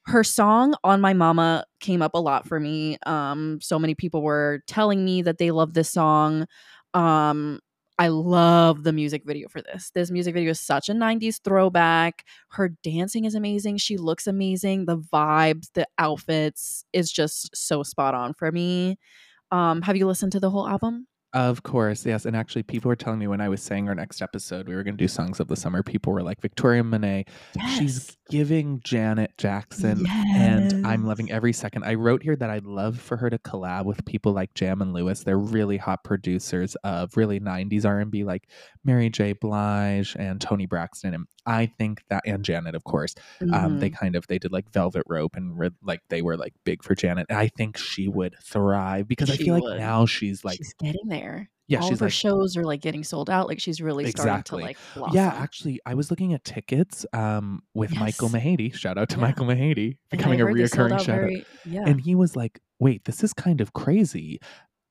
Her song On My Mama came up a lot for me. Um, so many people were telling me that they love this song. Um, I love the music video for this. This music video is such a 90s throwback. Her dancing is amazing. She looks amazing. The vibes, the outfits is just so spot on for me. Um, have you listened to the whole album? Of course, yes. And actually, people were telling me when I was saying our next episode, we were going to do songs of the summer. People were like, Victoria Monet, she's giving Janet Jackson and I'm loving every second. I wrote here that I'd love for her to collab with people like Jam and Lewis. They're really hot producers of really 90s R&B like Mary J. Blige and Toni Braxton and I think that and Janet of course. Um they Mhm. kind of they did like Velvet Rope and re- like they were like big for Janet. And I think she would thrive because I She feel like now she's like she's getting there. Yeah, All she's of her like shows are like getting sold out. Like she's really starting to like blossom. yeah, actually, I was looking at tickets um, with Michael Yes. Mahady. Shout out to Yeah. Michael Mahady, And I becoming a heard they sold reoccurring out shout out. very- Yeah. And he was like, wait, this is kind of crazy.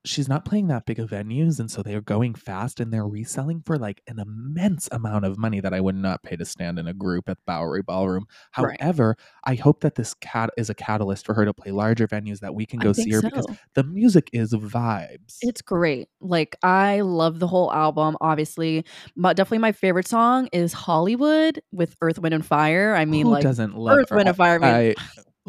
She's not playing that big of venues and so they're going fast and they're reselling for like an immense amount of money that I would not pay to stand in a group at Bowery Ballroom. Right. However, I hope that this cat is a catalyst for her to play larger venues that we can go see her because the music is vibes. It's great. Like I love the whole album. Obviously, but definitely my favorite song is Hollywood with Earth, Wind, and Fire. I mean, Who like doesn't love Earth, Wind, and Fire. I mean,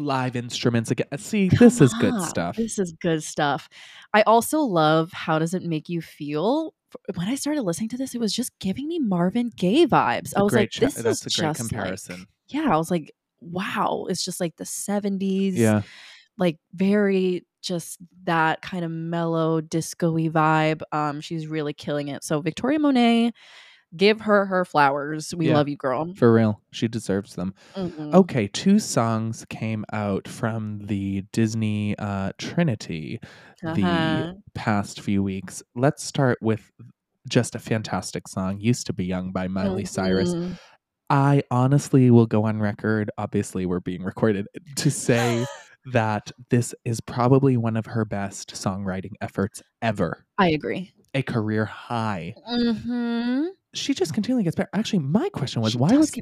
live instruments again. See, this is good stuff. This is good stuff. I also love how does it make you feel? When I started listening to this, it was just giving me Marvin Gaye vibes. I was like, this that's is a great just like- comparison. yeah, I was like, wow, it's just like the 70s. yeah. like very just that kind of mellow disco-y vibe. Um, she's really killing it. So Victoria Monet, give her her flowers. We Yeah. love you, girl. For real. She deserves them. Mhm. Okay, two songs came out from the Disney uh, Trinity Uh-huh. the past few weeks. Let's start with just a fantastic song, Used to Be Young by Miley Cyrus. Mhm. I honestly will go on record, obviously, we're being recorded, to say that this is probably one of her best songwriting efforts ever. I agree. A career high. Mm-hmm. She just continually gets better. Actually, my question was She why was?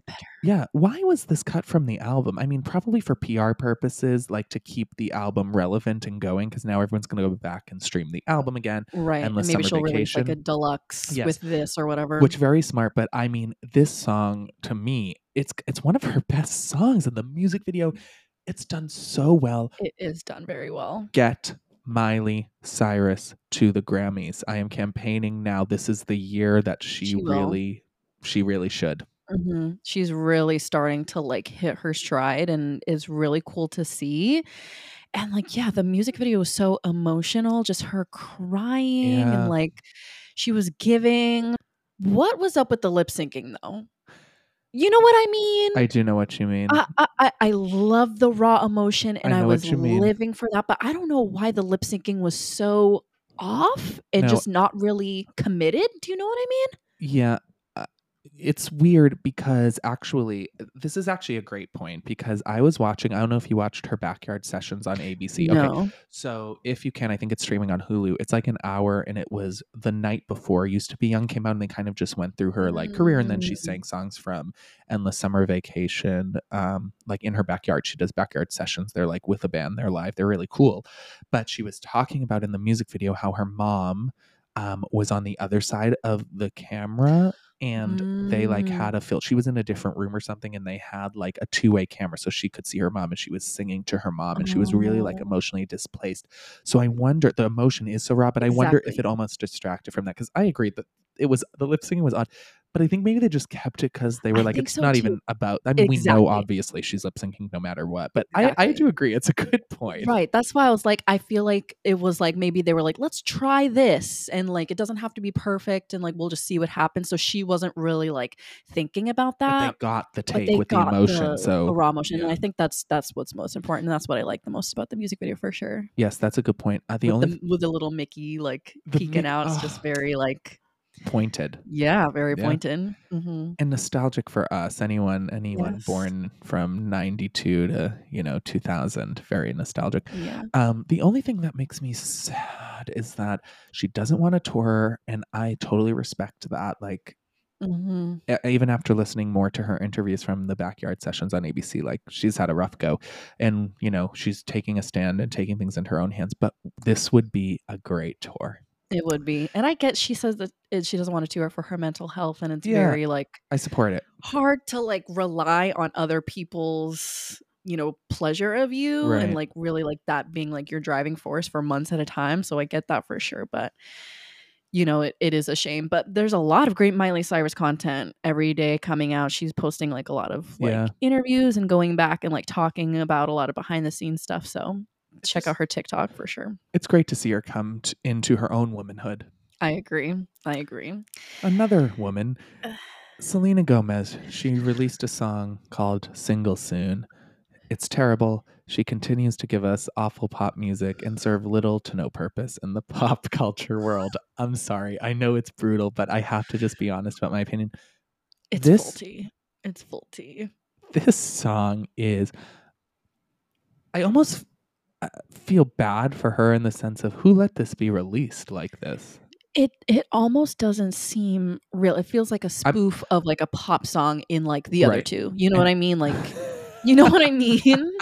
Yeah, why was this cut from the album? I mean, probably for PR purposes, like to keep the album relevant and going, because now everyone's going to go back and stream the album again, Right. And maybe she'll release like a deluxe Yes. with this or whatever. which very smart. But I mean, this song to me, it's it's one of her best songs, and the music video, it's done so well. it is done very well. Get Miley Cyrus to the Grammys. I am campaigning now. This is the year that she, She really, she really should. hmm She's really starting to like hit her stride and is really cool to see. And like, yeah, the music video was so emotional, just her crying Yeah. and like she was giving. What was up with the lip syncing though? You know what I mean? I do know what you mean. I, I, I- I love the raw emotion and I, what was living for that, but I don't know why the lip syncing was so off and No. just not really committed. Do you know what I mean? Yeah. It's weird because actually, this is actually a great point because I was watching, I don't know if you watched her backyard sessions on ABC. Okay. So if you can, I think it's streaming on Hulu. It's like an hour and it was the night before Used to Be Young came out and they kind of just went through her like career and then she Mm. sang songs from Endless Summer Vacation. Um, like in her backyard. She does backyard sessions. They're like with a band, they're live, they're really cool. But she was talking about in the music video how her mom um, was on the other side of the camera and they like Mm. had a fil she was in a different room or something and they had like a two-way camera so she could see her mom and she was singing to her mom and she was really like Oh. emotionally displaced so i wonder the emotion is so raw but i wonder if it almost distracted from that because i agree that it was the lip singing was odd but i think maybe they just kept it because they were I like it's so not too. even about i mean we know obviously she's lip syncing no matter what but I, I do agree it's a good point Right. That's why I was like, I feel like it was like maybe they were like, let's try this. And like, it doesn't have to be perfect. And like, we'll just see what happens. So she wasn't really like thinking about but that. they got the but take with the emotion the, so the raw emotion. And. I think that's that's what's most important. And that's what I like the most about the music video for sure. yes that's a good point uh, the with, only the, with the little Mickey like peeking Mick- out. It's oh. just very like, pointed yeah, very Yeah. pointed. hmm and nostalgic for us anyone anyone Yes. born from 92 to you know 2000 very nostalgic Yeah. um the only thing that makes me sad is that she doesn't want to tour and i totally respect that like hmm e- even after listening more to her interviews from the backyard sessions on abc like she's had a rough go and you know she's taking a stand and taking things into her own hands but this would be a great tour It would be. And I get she says that it, she doesn't want to tour for her mental health. And it's Yeah. very like, i support it hard to like rely on other people's you know pleasure of you Right. and like really like that being like your driving force for months at a time so i get that for sure but you know it, it is a shame but there's a lot of great miley cyrus content every day coming out she's posting like a lot of like Yeah. interviews and going back and like talking about a lot of behind the scenes stuff so check out her tiktok for sure it's great to see her come t- into her own womanhood i agree i agree Another woman, Selena Gomez, she released a song called Single Soon. It's terrible. She continues to give us awful pop music and serve little to no purpose in the pop culture world. I'm sorry. I know it's brutal, but I have to just be honest about my opinion. it's This- faulty it's faulty This song is. I almost. Uh, feel bad for her in the sense of who let this be released like this. It it almost doesn't seem real. It feels like a I'm- spoof of like a pop song in like the other two. You know And- what I mean? Like you know what I mean?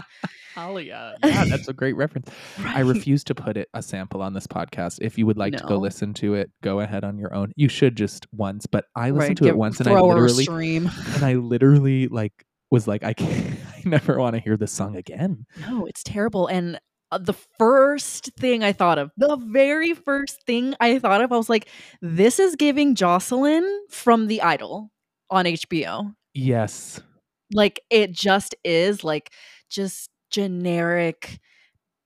Talia. Yeah, that's a great reference. I refuse to put it a sample on this podcast. If you would like to go listen to it, go ahead on your own. You should just once, but I listened Right, to give- it once and I throw her a literally stream. and I literally like was like I can't I never want to hear this song again. No, it's terrible. And uh, the first thing I thought of, the very first thing I thought of, I was like, this is giving Jocelyn from The Idol on HBO. Yes. Like it just is like just generic,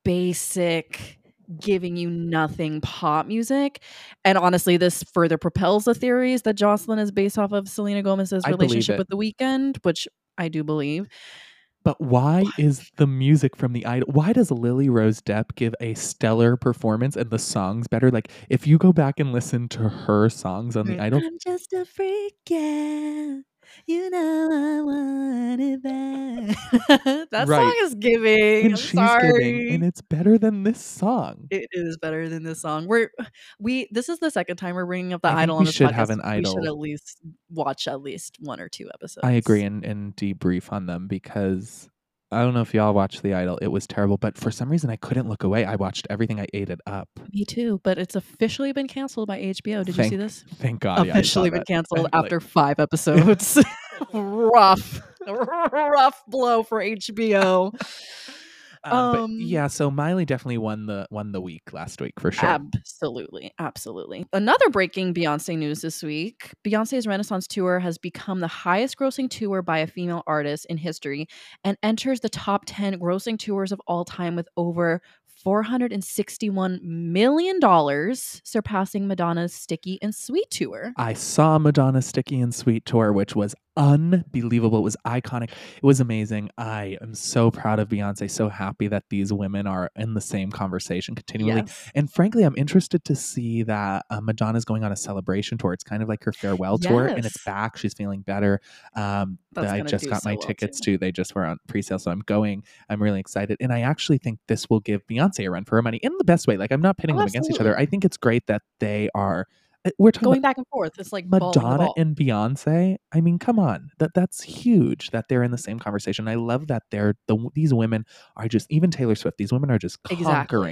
basic, giving you nothing pop music. And honestly, this further propels the theories that Jocelyn is based off of Selena Gomez's I relationship with The Weeknd, which I do believe. But why is the music from the idol? Why does Lily Rose Depp give a stellar performance and the songs better? Like, if you go back and listen to her songs on the idol, I'm just a freak, yeah. You know I want it back. that Right. song is giving. and I'm she's sorry. giving, and it's better than this song. it is better than this song. We're we. This is the second time we're bringing up the I idol we on should podcast. have an idol. We should at least watch at least one or two episodes. I agree and, and debrief on them because I don't know if y'all watched The Idol. It was terrible, but for some reason I couldn't look away. I watched everything. I ate it up. Me too, but it's officially been canceled by HBO. Did Thank you see this? Thank God. yeah, officially been that. canceled Like- after five episodes. rough, rough blow for HBO. Um, but yeah, so Miley definitely won the won the week last week for sure. Absolutely. Absolutely. Another breaking Beyonce news this week Beyonce's Renaissance Tour has become the highest grossing tour by a female artist in history and enters the top 10 grossing tours of all time with over $461 million, surpassing Madonna's Sticky and Sweet tour. I saw Madonna's Sticky and Sweet tour, which was unbelievable. It was iconic. It was amazing. I am so proud of Beyonce. So happy that these women are in the same conversation continually. Yes. And frankly, I'm interested to see that uh, Madonna's going on a celebration tour. It's kind of like her farewell tour, and it's back. She's feeling better. Um, I just got so my well, tickets too. too. They just were on pre-sale, so I'm going. I'm really excited, and I actually think this will give Beyonce a run for her money in the best way. Like I'm not pitting Oh, them against each other. I think it's great that they are. Uh, We're talking Going back and forth. It's like ball in the Madonna and Beyonce. I mean, come on, that that's huge that they're in the same conversation. I love that they're the these women are just even Taylor Swift. These women are just conquering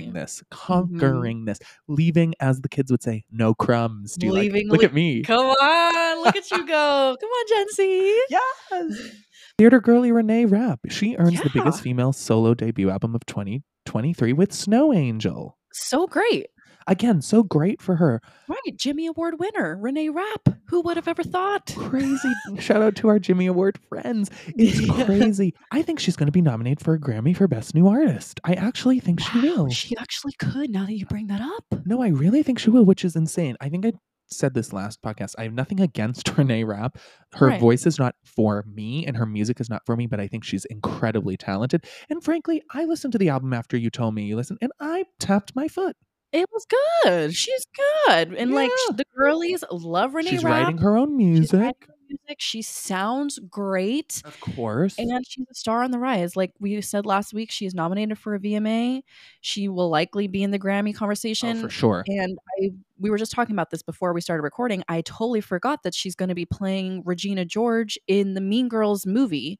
Exactly. this, conquering this, leaving, as the kids would say, no crumbs. Do you like- Leaving look le- at me. Come on, look at you go. Come on, Gen Z. Yes. Theater girly Renee Rapp. She earns the biggest female solo debut album of 2023 with Snow Angel. So great. Again, so great for her. Right. Jimmy Award winner, Renee Rapp. Who would have ever thought? Crazy. Shout out to our Jimmy Award friends. It's Yeah. crazy. I think she's going to be nominated for a Grammy for Best New Artist. I actually think she will. She actually could now that you bring that up. No, I really think she will, which is insane. I think I said this last podcast. I have nothing against Renee Rapp. Her Right. voice is not for me and her music is not for me, but I think she's incredibly talented. And frankly, I listened to the album after you told me you listened and I tapped my foot. It was good. She's good. And like the girlies love Renee she's Rapp. writing her own music. music. She sounds great. Of course. And she's a star on the rise. Like we said last week, she's nominated for a VMA. She will likely be in the Grammy Oh, conversation. for sure. And I we were just talking about this before we started recording. I totally forgot that she's going to be playing Regina George in the Mean Girls movie.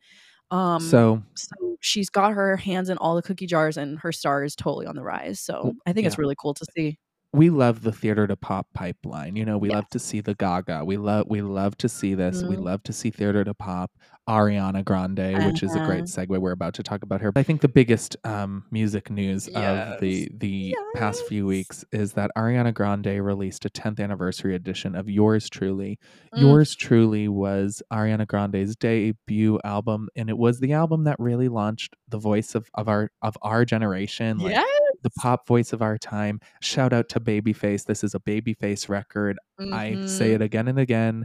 Um so so she's got her hands in all the cookie jars and her star is totally on the rise. So I think it's really cool to see. We love the theater to pop pipeline. You know, we love to see the Gaga. We love we love to see this. We Mhm. love to see theater to pop. Ariana Grande, which is a great Uh-huh. segue. We're about to talk about her. I think the biggest um, music news of the Yes. the past few weeks is that Ariana Grande released a 10th anniversary edition of Yours Truly. Mm. Yours Truly was Ariana Grande's debut album, and it was the album that really launched the voice of, of our of our generation. Like, yes. The pop voice of our time. Shout out to Babyface. This is a Babyface record. I say Mhm. it again and again.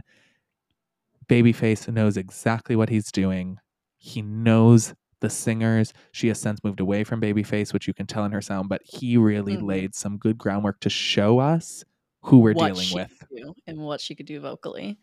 Babyface knows exactly what he's doing. He knows the singers. She has since moved away from Babyface, which you can tell in her sound, but he really Mhm. laid some good groundwork to show us who we're what dealing with. and what she could do vocally.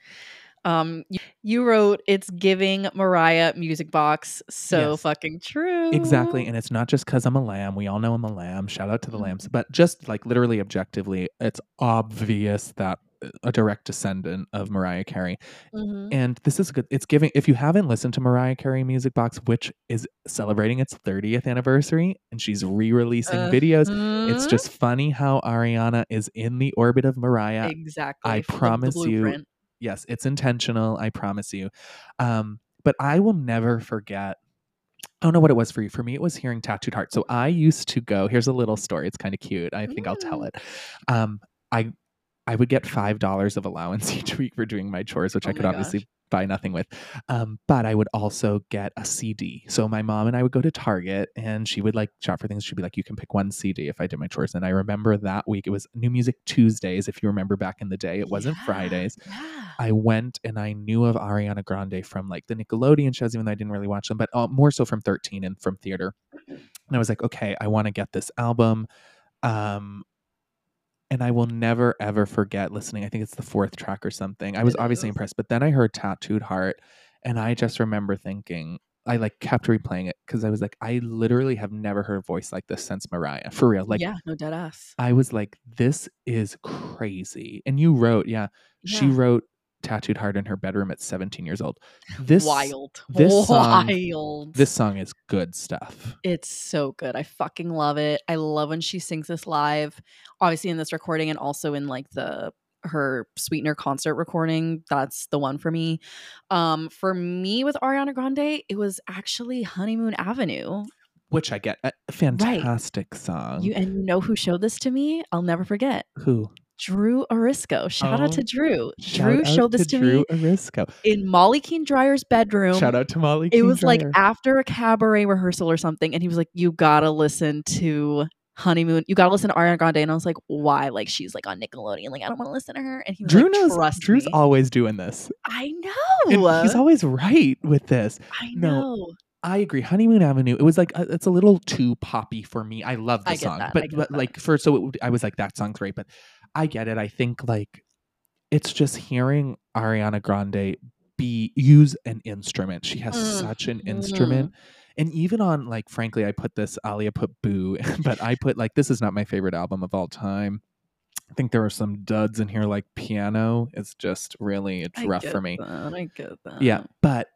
Um, you, you wrote it's giving Mariah music box. So Yes. fucking true. Exactly. And it's not just because I'm a lamb. We all know I'm a lamb. Shout out to the lambs. But just like literally objectively, it's obvious that uh, a direct descendant of Mariah Carey. Mhm. And this is good. It's giving, if you haven't listened to Mariah Carey Music Box, which is celebrating its 30th anniversary and she's re releasing videos, it's Mhm. just funny how Ariana is in the orbit of Mariah. exactly. I promise you. Yes, it's intentional. I promise you. Um, but I will never forget. I don't know what it was for you. For me, it was hearing Tattooed Heart. So I used to go. Here's a little story. It's kind of cute. I think I'll tell Mm. it. Um, I I would get five dollars of allowance each week for doing my chores, which Oh I could obviously gosh. buy nothing with. Um, but I would also get a CD. So my mom and I would go to Target, and she would like shop for things. She'd be like, "You can pick one CD if I did my chores." And I remember that week it was New Music Tuesdays. If you remember back in the day, it wasn't Yeah, Fridays. Yeah. I went and I knew of Ariana Grande from like the Nickelodeon shows, even though I didn't really watch them, but uh, more so from 13 and from theater. And I was like, okay, I want to get this album. Um, and I will never ever forget listening. I think it's the fourth track or something. I was obviously impressed, but then I heard Tattooed Heart, and I just remember thinking, I like kept replaying it because I was like, I literally have never heard a voice like this since Mariah, for real. Like, yeah, no dead ass. I was like, this is crazy. And you wrote, yeah, she wrote Tattooed Heart in her bedroom at 17 years old. This wild. this song- wild. this song is good stuff. It's so good. I fucking love it. I love when she sings this live, obviously in this recording and also in like the her sweetener concert recording. That's the one for me. Um, for me with Ariana Grande, it was actually Honeymoon Avenue. Which I get. A fantastic song. You and you know who showed this to me? I'll never forget. Who? Drew Arisco. Shout out Oh, to Drew. Drew showed this to to, Drew me Arisco. in Molly Keen Dryer's bedroom. Shout out to Molly. it King was like after a cabaret rehearsal or something, and he was like, "You gotta listen to Honeymoon. You gotta listen to Ariana Grande." And I was like, "Why? Like she's like on Nickelodeon. Like I don't want to listen to her." And he was Drew like, knows. "Trust Drew's me." always doing this. I And know. he's always right with this. I no, know. I agree. Honeymoon Avenue. It was like uh, it's a little too poppy for me. I love the I song, that, but, but like for so it, I was like that song's great. But I get it. I think like it's just hearing Ariana Grande be use an instrument. She has such an instrument. Mm-hmm. And even on like frankly, I put this Alia put Boo, but I put like this is not my favorite album of all time. I think there are some duds in here like piano. It's just really it's rough for me. that, I get that. Yeah, but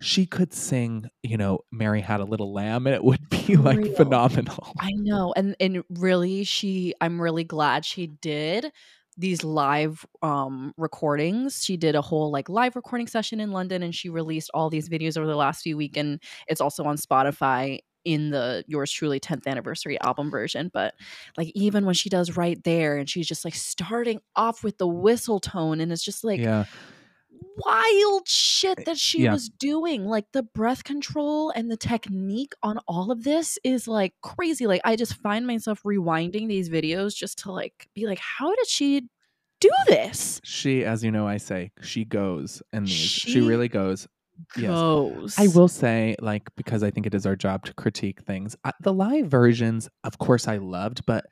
she could sing, you know, Mary Had a Little Lamb, and it would be like Real. phenomenal. I know. And and really she I'm really glad she did these live um recordings. She did a whole like live recording session in London and she released all these videos over the last few week and it's also on Spotify in the yours truly 10th anniversary album version but like even when she does right there and she's just like starting off with the whistle tone and it's just like yeah, wild shit eh, that she yeah. was doing. Like the breath control and the technique on all of this is like crazy. Like I just find myself rewinding these videos just to like be like, how did she do this? she, as you know, I say she goes, and these she, She really goes. Yes. Goes. I will say, like, because I think it is our job to critique things. I, the live versions, of course, I loved, but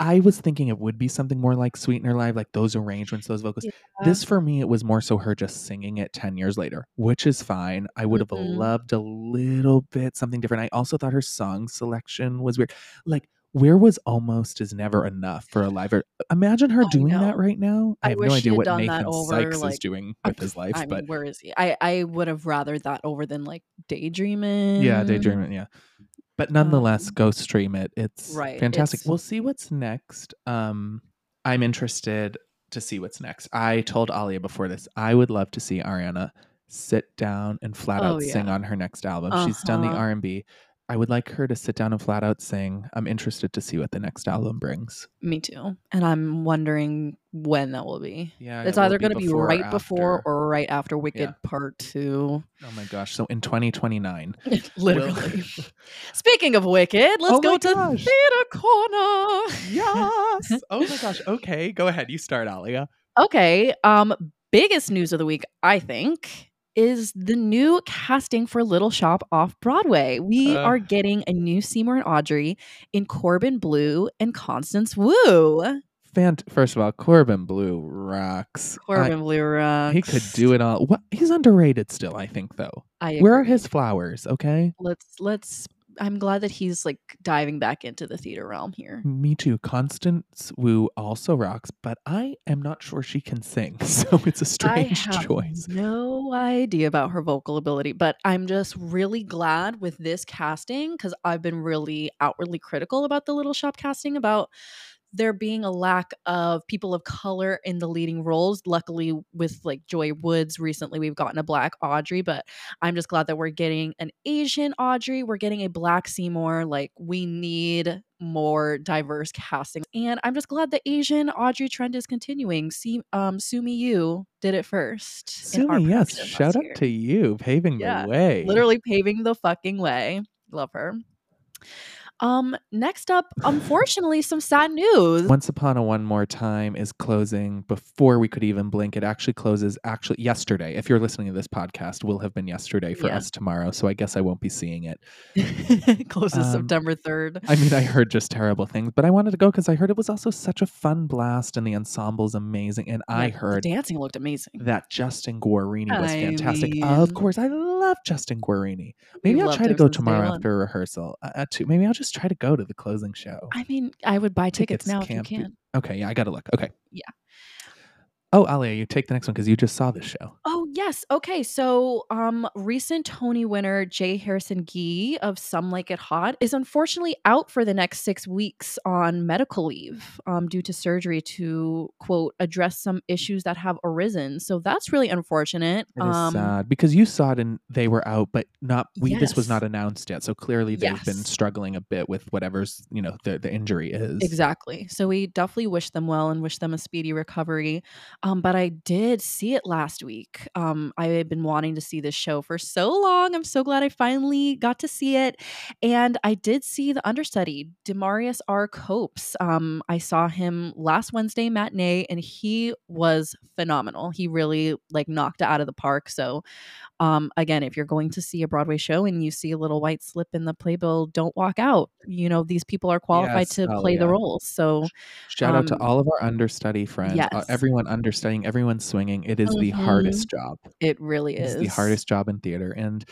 I was thinking it would be something more like Sweetener Live, like those arrangements, those vocals. Yeah. This for me, it was more so her just singing it 10 years later, which is fine. I would have Mhm. loved a little bit something different. I also thought her song selection was weird. Like, where was almost is never enough for a live. Imagine her doing that right now. I, I have no idea what Nathan over, Sykes is doing with his life, I but mean, where is he? I I would have rather that over than like daydreaming. Yeah, daydreaming. Yeah, but nonetheless, Um, go stream it. It's right, fantastic. it's- We'll see what's next. Um, I'm interested to see what's next. I told Alia before this, I would love to see Ariana sit down and flat Oh, out sing on her next album. She's done the Uh-huh. R and B. I would like her to sit down and flat out sing. I'm interested to see what the next album brings. Me too. And I'm wondering when that will be. Yeah, It's it either going to be right before or right after Wicked Yeah. Part 2. Oh my gosh! So in 2029, Literally. Speaking of Wicked, let's Oh go to gosh. Theater Corner. yes. oh my gosh. Okay, go ahead. You start, Alia. Okay. Um, biggest news of the week, I think, is the new casting for Little Shop off Broadway. We Uh. are getting a new Seymour and Audrey in Corbin Bleu and Constance Wu. fant. First of all, Corbin Bleu rocks. I- Corbin Bleu Rocks. he could do it all. What? He's underrated still, I think, though. I Where are his flowers? Okay. Let's let's. I'm glad that he's like diving back into the theater realm here. Me too. Constance Wu also rocks, but I am not sure she can sing, so it's a strange I have choice. no idea about her vocal ability, but I'm just really glad with this casting because I've been really outwardly critical about the Little Shop casting about there being a lack of people of color in the leading roles. Luckily, with like Joy Woods recently, we've gotten a black Audrey, but I'm just glad that we're getting an Asian Audrey. We're getting a black Seymour. Like, we need more diverse casting. And I'm just glad the Asian Audrey trend is continuing. See, um, Sumi Yu did it first. Sumi, yes. Shout out to you, paving Yeah, the way. literally paving the fucking way. Love her. Um, next up, unfortunately, some sad news. Once Upon a One More Time is closing before we could even blink. It actually closes actually yesterday. If you're listening to this podcast, will have been yesterday for Yeah. us tomorrow. So I guess I won't be seeing it. Closes Um, September 3rd. I mean, I heard just terrible things, but I wanted to go because I heard it was also such a fun blast and the ensemble's amazing. And I Yeah, the heard dancing looked amazing. that Justin Guarini was I fantastic. of course, I love Justin Guarini. Maybe I'll try to go tomorrow after rehearsal. Uh, uh, to, maybe I'll just try to go to the closing show. I mean, I would buy tickets, Tickets now if you be- can. Okay, yeah, I got to look. Okay. Yeah. Oh, Alia, you take the next one because you just saw this show. Oh yes. Okay. So, um, recent Tony winner J. Harrison Ghee of Some Like It Hot is unfortunately out for the next six weeks on medical leave, um, due to surgery to quote address some issues that have arisen. So that's really unfortunate. It is um, sad because you saw it and they were out, but not we. This was not announced yet, so clearly they've been struggling a bit with whatever's you know the the injury is. Exactly. So we definitely wish them well and wish them a speedy recovery. Um, but I did see it last week. Um, I had been wanting to see this show for so long. I'm so glad I finally got to see it. And I did see the understudy, Demarius R. Copes. Um, I saw him last Wednesday matinee and he was phenomenal. He really like knocked it out of the park. So um, again, if you're going to see a Broadway show and you see a little white slip in the playbill, don't walk out. You know, these people are qualified Yes, to oh, play the roles. So Shout out to um, all of our understudy friends, uh, everyone understudying, everyone swinging. It is the hardest job. It really It's is the hardest job in theater, and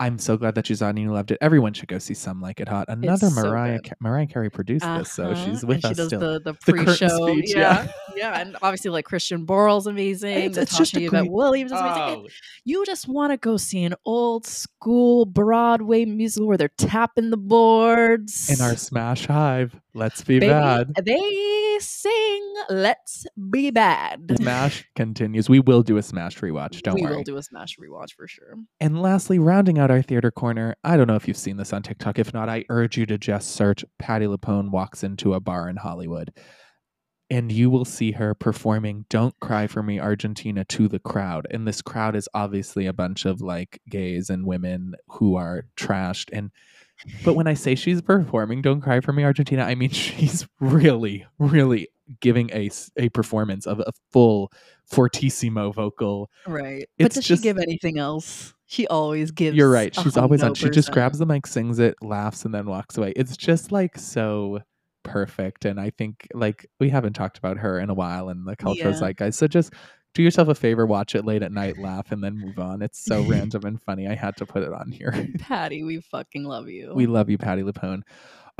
I'm so glad that she's on. and You loved it. Everyone should go see Some Like It Hot. Another so Mariah. Ca- Mariah Carey produced this, so Uh-huh, she's with and she us does still. the the The pre-show, speech, yeah, yeah. yeah, and obviously like Christian Borle's amazing. It's- it's just a great- Williams is amazing. Oh, You just want to go see an old school Broadway musical where they're tapping the boards. in our Smash Hive, let's be Baby, bad. They sing "Let's Be Bad." Smash continues. We will do a Smash rewatch. Don't we worry. We will do a Smash rewatch for sure. And lastly, rounding out our theater corner, I don't know if you've seen this on TikTok. If not, I urge you to just search Patti LuPone walks into a bar in Hollywood. And you will see her performing Don't Cry for Me Argentina to the crowd. And this crowd is obviously a bunch of like gays and women who are trashed. And but when I say she's performing Don't Cry for Me Argentina, I mean she's really, really giving a a performance of a full fortissimo vocal Right. But does just- she give anything else? She always gives. You're right. She's always on. She just grabs the mic, sings it, laughs, and then walks away. It's just like so perfect. And I think like we haven't talked about her in a while in the cultural Yeah. zeitgeist. So just do yourself a favor, watch it late at night, laugh, and then move on. It's so random and funny. I had to put it on here. Patti, we fucking love you. We love you, Patti LuPone.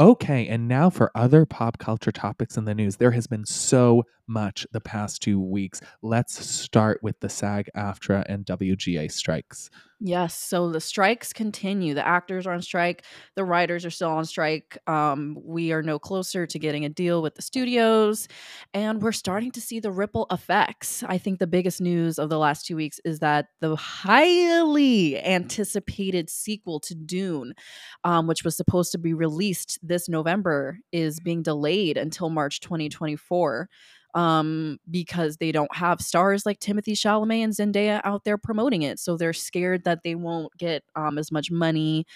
Okay, and now for other pop culture topics in the news. There has been so much the past two weeks. Let's start with the SAG AFTRA and WGA strikes. Yes, so the strikes continue. The actors are on strike. The writers are still on strike. Um, we are no closer to getting a deal with the studios, and we're starting to see the ripple effects. I think the biggest news of the last two weeks is that the highly anticipated sequel to Dune, um, which was supposed to be released this November, is being delayed until March 2024 um, because they don't have stars like Timothée Chalamet and Zendaya out there promoting it. So they're scared that they won't get um, as much money,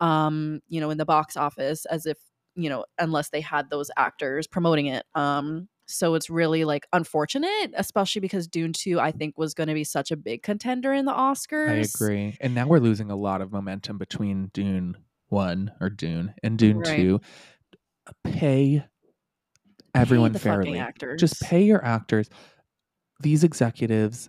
um, you know, in the box office as if, you know, unless they had those actors promoting it. Um, so it's really like unfortunate, especially because Dune 2, I think, was going to be such a big contender in the Oscars. I agree. And now we're losing a lot of momentum between Dune 1 or Dune and Dune Right. 2. Pay everyone the fairly. actors. Just pay your actors. These executives,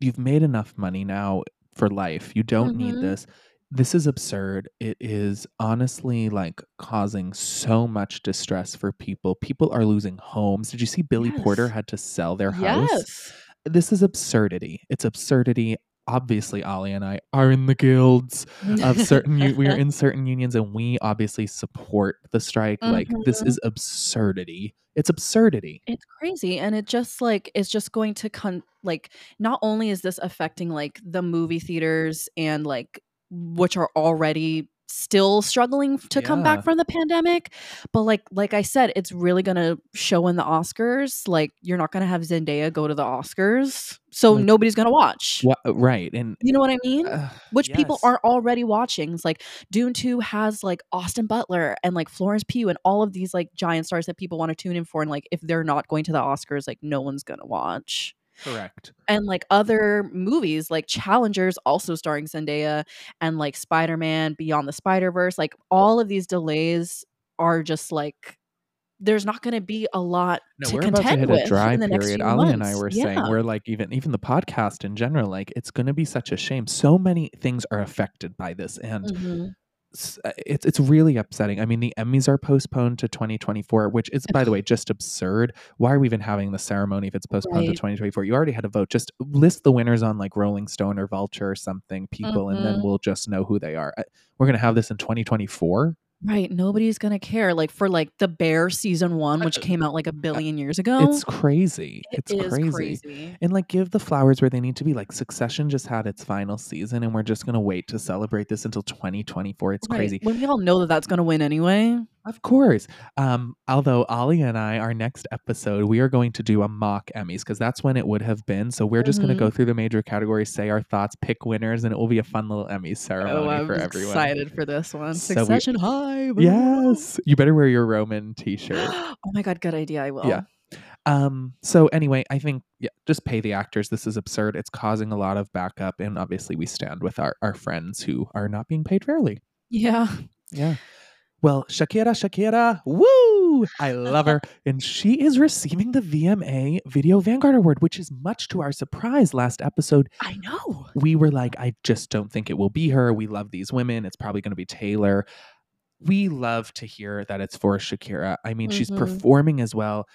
you've made enough money now for life. You don't need Mhm. this. This is absurd. It is honestly like causing so much distress for people. People are losing homes. Did you see Billy Porter had to sell their house? Yes. This is absurdity. It's absurdity. Obviously, Ali and I are in the guilds of certain we are in certain unions and we obviously support the strike like this Mhm. is absurdity it's absurdity It's crazy and it just like is just going to con like not only is this affecting like the movie theaters and like which are already still struggling to come back from the pandemic but like like I said it's really to show in the Oscars like you're not to have Zendaya go to the Oscars so Like- nobody's to watch Wha- right and you know what I mean uh, which people are already watching. It's like Dune 2 has like Austin Butler and like Florence Pugh and all of these like giant stars that people want to tune in for. And like if they're not going to the Oscars, like no one's gonna watch. Correct And like other movies like Challengers also starring Zendaya and like Spider-Man Beyond the Spider-Verse, like all of these delays are just like there's not going to be a lot no to we're about to contend hit with a dry in the next period ali and i months. were saying we're like even even the podcast in general like it's going to be such a shame so many things are affected by this and Mhm. Uh, it's it's really upsetting. I mean, the Emmys are postponed to 2024, which is, by the way, just absurd. Why are we even having the ceremony if it's postponed to 2024? You already had a vote. Just list the winners on like Rolling Stone or Vulture or something, people, and then Mhm. we'll just know who they are. Uh, We're gonna have this in 2024. Right. Nobody's going to care. Like for like The Bear season one, which came out like a billion years ago. It's crazy. It it's is crazy. crazy. And like give the flowers where they need to be. Like Succession just had its final season, and we're just gonna wait to celebrate this until 2024. It's Right. crazy. When we all know that that's going to win anyway. Of course. Um, although Ali and I, our next episode, we are going to do a mock Emmys because that's when it would have been. So we're just going to go through the major categories, say our thoughts, pick winners, and it will be a fun little Emmys ceremony Oh, I'm for everyone. excited for this one. So we- Succession High. Yes. You better wear your Roman t shirt. oh my god, good idea. I will. Yeah. Um, so anyway, I think yeah, just pay the actors. This is absurd. It's causing a lot of backup, and obviously we stand with our, our friends who are not being paid fairly. Yeah. Yeah. Well, Shakira, Shakira, woo! I love her. and she is receiving the VMA Video Vanguard Award, which is much to our surprise. Last episode, I know. we were like, I just don't think it will be her. We love these women. It's probably going to be Taylor. We love to hear that it's for Shakira. I mean, she's Mhm. performing as well.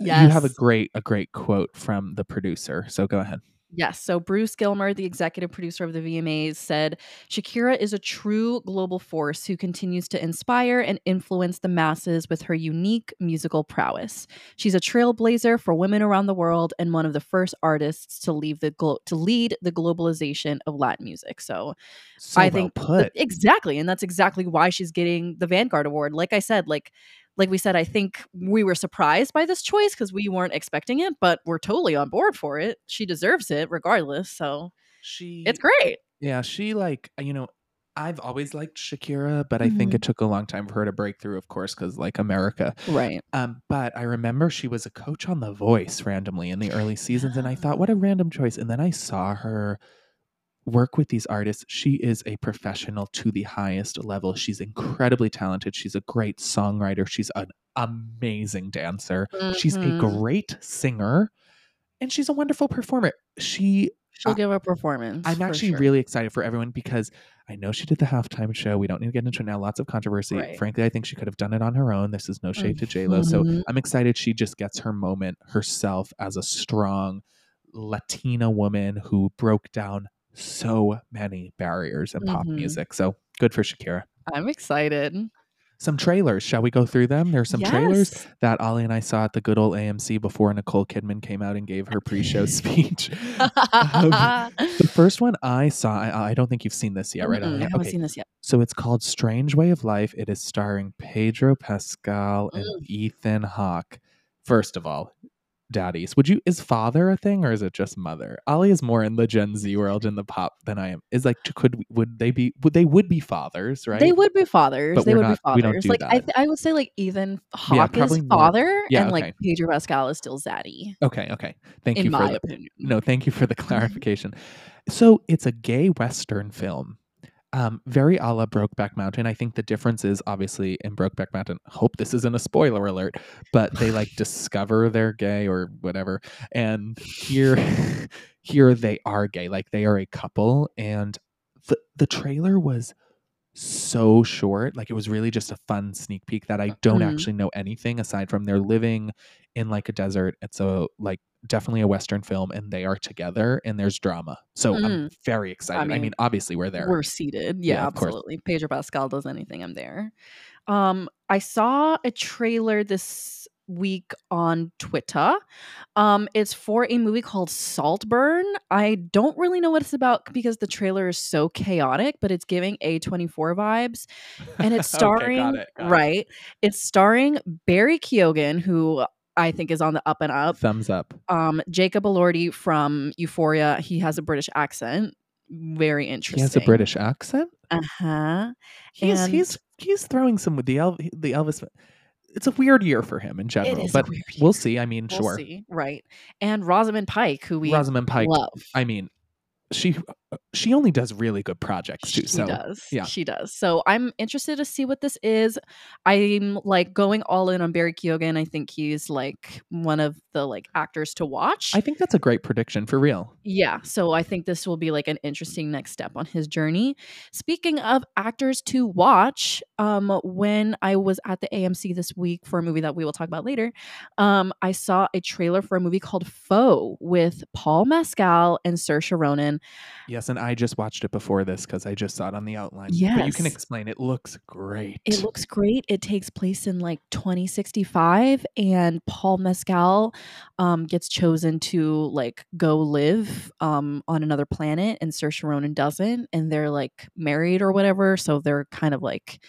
You have a great a great quote from the producer. So go ahead. Yes. So Bruce Gillmer, the executive producer of the VMAs, said Shakira is a true global force who continues to inspire and influence the masses with her unique musical prowess. She's a trailblazer for women around the world and one of the first artists to leave the glo- to lead the globalization of Latin music. So So I well think put. exactly, and that's exactly why she's getting the Vanguard Award. Like I said, like like we said, I think we were surprised by this choice because we weren't expecting it, but we're totally on board for it. She deserves it regardless. So she it's great. Yeah, she like you know, I've always liked Shakira, but I think Mhm. it took a long time for her to break through, of course, because like America. Right. Um, but I remember she was a coach on The Voice randomly in the early seasons, and I thought, what a random choice. And then I saw her work with these artists. She is a professional to the highest level. She's incredibly talented. She's a great songwriter. She's an amazing dancer. She's a Mhm. great singer, and she's a wonderful performer. She She'll uh, give a performance. I'm actually sure. really excited for everyone because I know she did the halftime show. We don't need to get into it now. Lots of controversy. Right. Frankly, I think she could have done it on her own. This is no shade to J Lo. So Mhm. I'm excited she just gets her moment herself as a strong Latina woman who broke down so many barriers in pop Mhm. music. So good for Shakira. I'm excited. Some trailers. Shall we go through them? There's some trailers that Ollie and I saw at the good old AMC before Nicole Kidman came out and gave her pre-show speech. Um, the first one I saw, I, I don't think you've seen this yet, right? Ollie? I haven't Okay, seen this yet. so it's called Strange Way of Life. It is starring Pedro Pascal and Mm. Ethan Hawke. First of all, daddies. Would you is father a thing or is it just mother? Ali is more in the Gen Z world in the pop than I am. Is like could would they be would they would be fathers, right? They would be fathers. But they would be not- don't fathers. do like I, th- I would say, like Ethan Hawke probably is father, Yeah, and okay. like Pedro Pascal is still Zaddy. Okay, okay. Thank you for the, opinion. No, thank you for the clarification. So it's a gay western film. Um, very a la Brokeback Mountain. I think the difference is obviously in Brokeback Mountain. Hope this isn't a spoiler alert, but they like discover they're gay or whatever. And here, here they are gay. Like they are a couple. And the the trailer was so short. Like it was really just a fun sneak peek that I don't Mhm. actually know anything aside from they're living in like a desert. It's a like definitely a Western film, and they are together, and there's drama. So I'm very excited. I mean, mean, obviously we're there. We're seated. Yeah, Yeah, course. absolutely. Pedro Pascal does anything, I'm there. Um, I saw a trailer this week on Twitter. Um, it's for a movie called Saltburn. I don't really know what it's about because the trailer is so chaotic, but it's giving A24 vibes. And it's Okay, starring got it, got it. right. It's starring Barry Keoghan, who I think is on the up and up. Thumbs up. Um, Jacob Elordi from Euphoria. He has a British accent. Very interesting. He has a British accent. Uh huh. He's And- he's he's throwing some with the El- the Elvis. It's a weird year for him in general, but we'll see. I mean, We'll sure. see. Right. And Rosamund Pike, who we Rosamund Pike. love. I mean, she she only does really good projects too. She so does. yeah. She does. So I'm interested to see what this is. I'm like going all in on Barry Keoghan. I think he's like one of the like actors to watch. I think that's a great prediction for real. yeah. So I think this will be like an interesting next step on his journey. Speaking of actors to watch, um, when I was at the AMC this week for a movie that we will talk about later, um, I saw a trailer for a movie called Foe with Paul Mescal and Saoirse Ronan. Yes, and I just watched it before this because I just saw it on the outline. but you can explain. It looks great. It looks great. It takes place in like 2065, and Paul Mescal um, gets chosen to like go live um, on another planet, and Saoirse Ronan doesn't, and they're like married or whatever. So they're kind of like,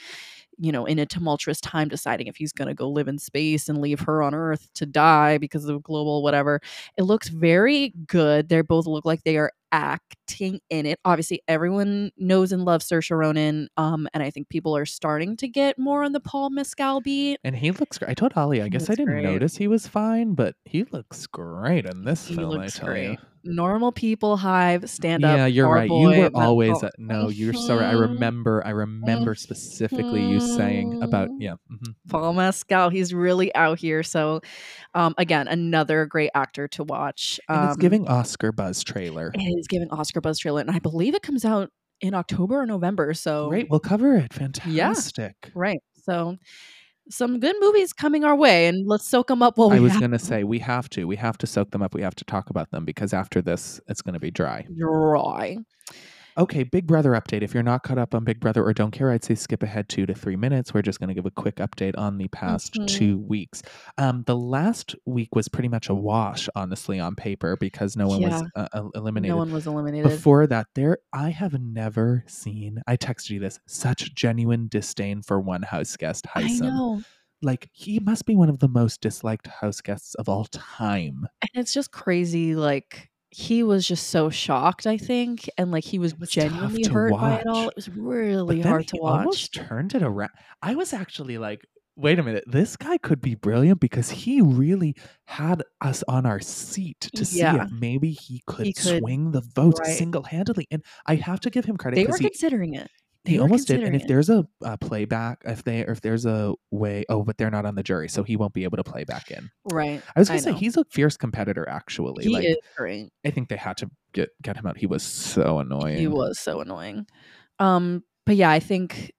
you know, in a tumultuous time, deciding if he's going to go live in space and leave her on Earth to die because of global whatever. It looks very good. They both look like they are acting in it. Obviously, everyone knows and loves Saoirse Ronan, um, and I think people are starting to get more on the Paul Mescal beat. and he looks great. I told Ollie, I guess I didn't great. notice he was fine, but he looks great in this He film. I tell great. you. Normal people hive stand up. Yeah, you're right. boy, you were always at, no. You're so right. I Mhm. remember. I remember specifically you saying about Mhm. yeah. mhm. Paul Mescal. He's really out here. So, um, again, another great actor to watch. And it's Um, giving Oscar buzz trailer. It is giving Oscar buzz trailer, and I believe it comes out in October or November. So Great, we'll cover it. Fantastic. right. So some good movies coming our way, and let's soak them up while we I was gonna say we have to. We have to soak them up. We have to talk about them because after this, it's gonna be dry. dry. Okay, Big Brother update. If you're not caught up on Big Brother or don't care, I'd say skip ahead two to three minutes. We're just going to give a quick update on the past Mhm. two weeks. Um, the last week was pretty much a wash, honestly, on paper because no one was uh, eliminated. No one was eliminated. Before that, there I have never seen. I texted you this. Such genuine disdain for one house guest, I know. Like he must be one of the most disliked house guests of all time. And it's just crazy. Like he was just so shocked, I think, and like he was, was genuinely hurt by it all. It was really hard he to watch. almost turned it around. I was actually like, wait a minute, this guy could be brilliant because he really had us on our seat to see Yeah. if maybe he could, could- swing the vote right. single handedly. And I have to give him credit They were he, considering it. He They almost did. And if there's a, a playback, if they or if there's a way, oh, but they're not on the jury, so he won't be able to play back in. right, I was gonna say know. he's a fierce competitor. Actually, he like is great. I think they had to get get him out. He was so annoying. He was so annoying. Um, but yeah, I think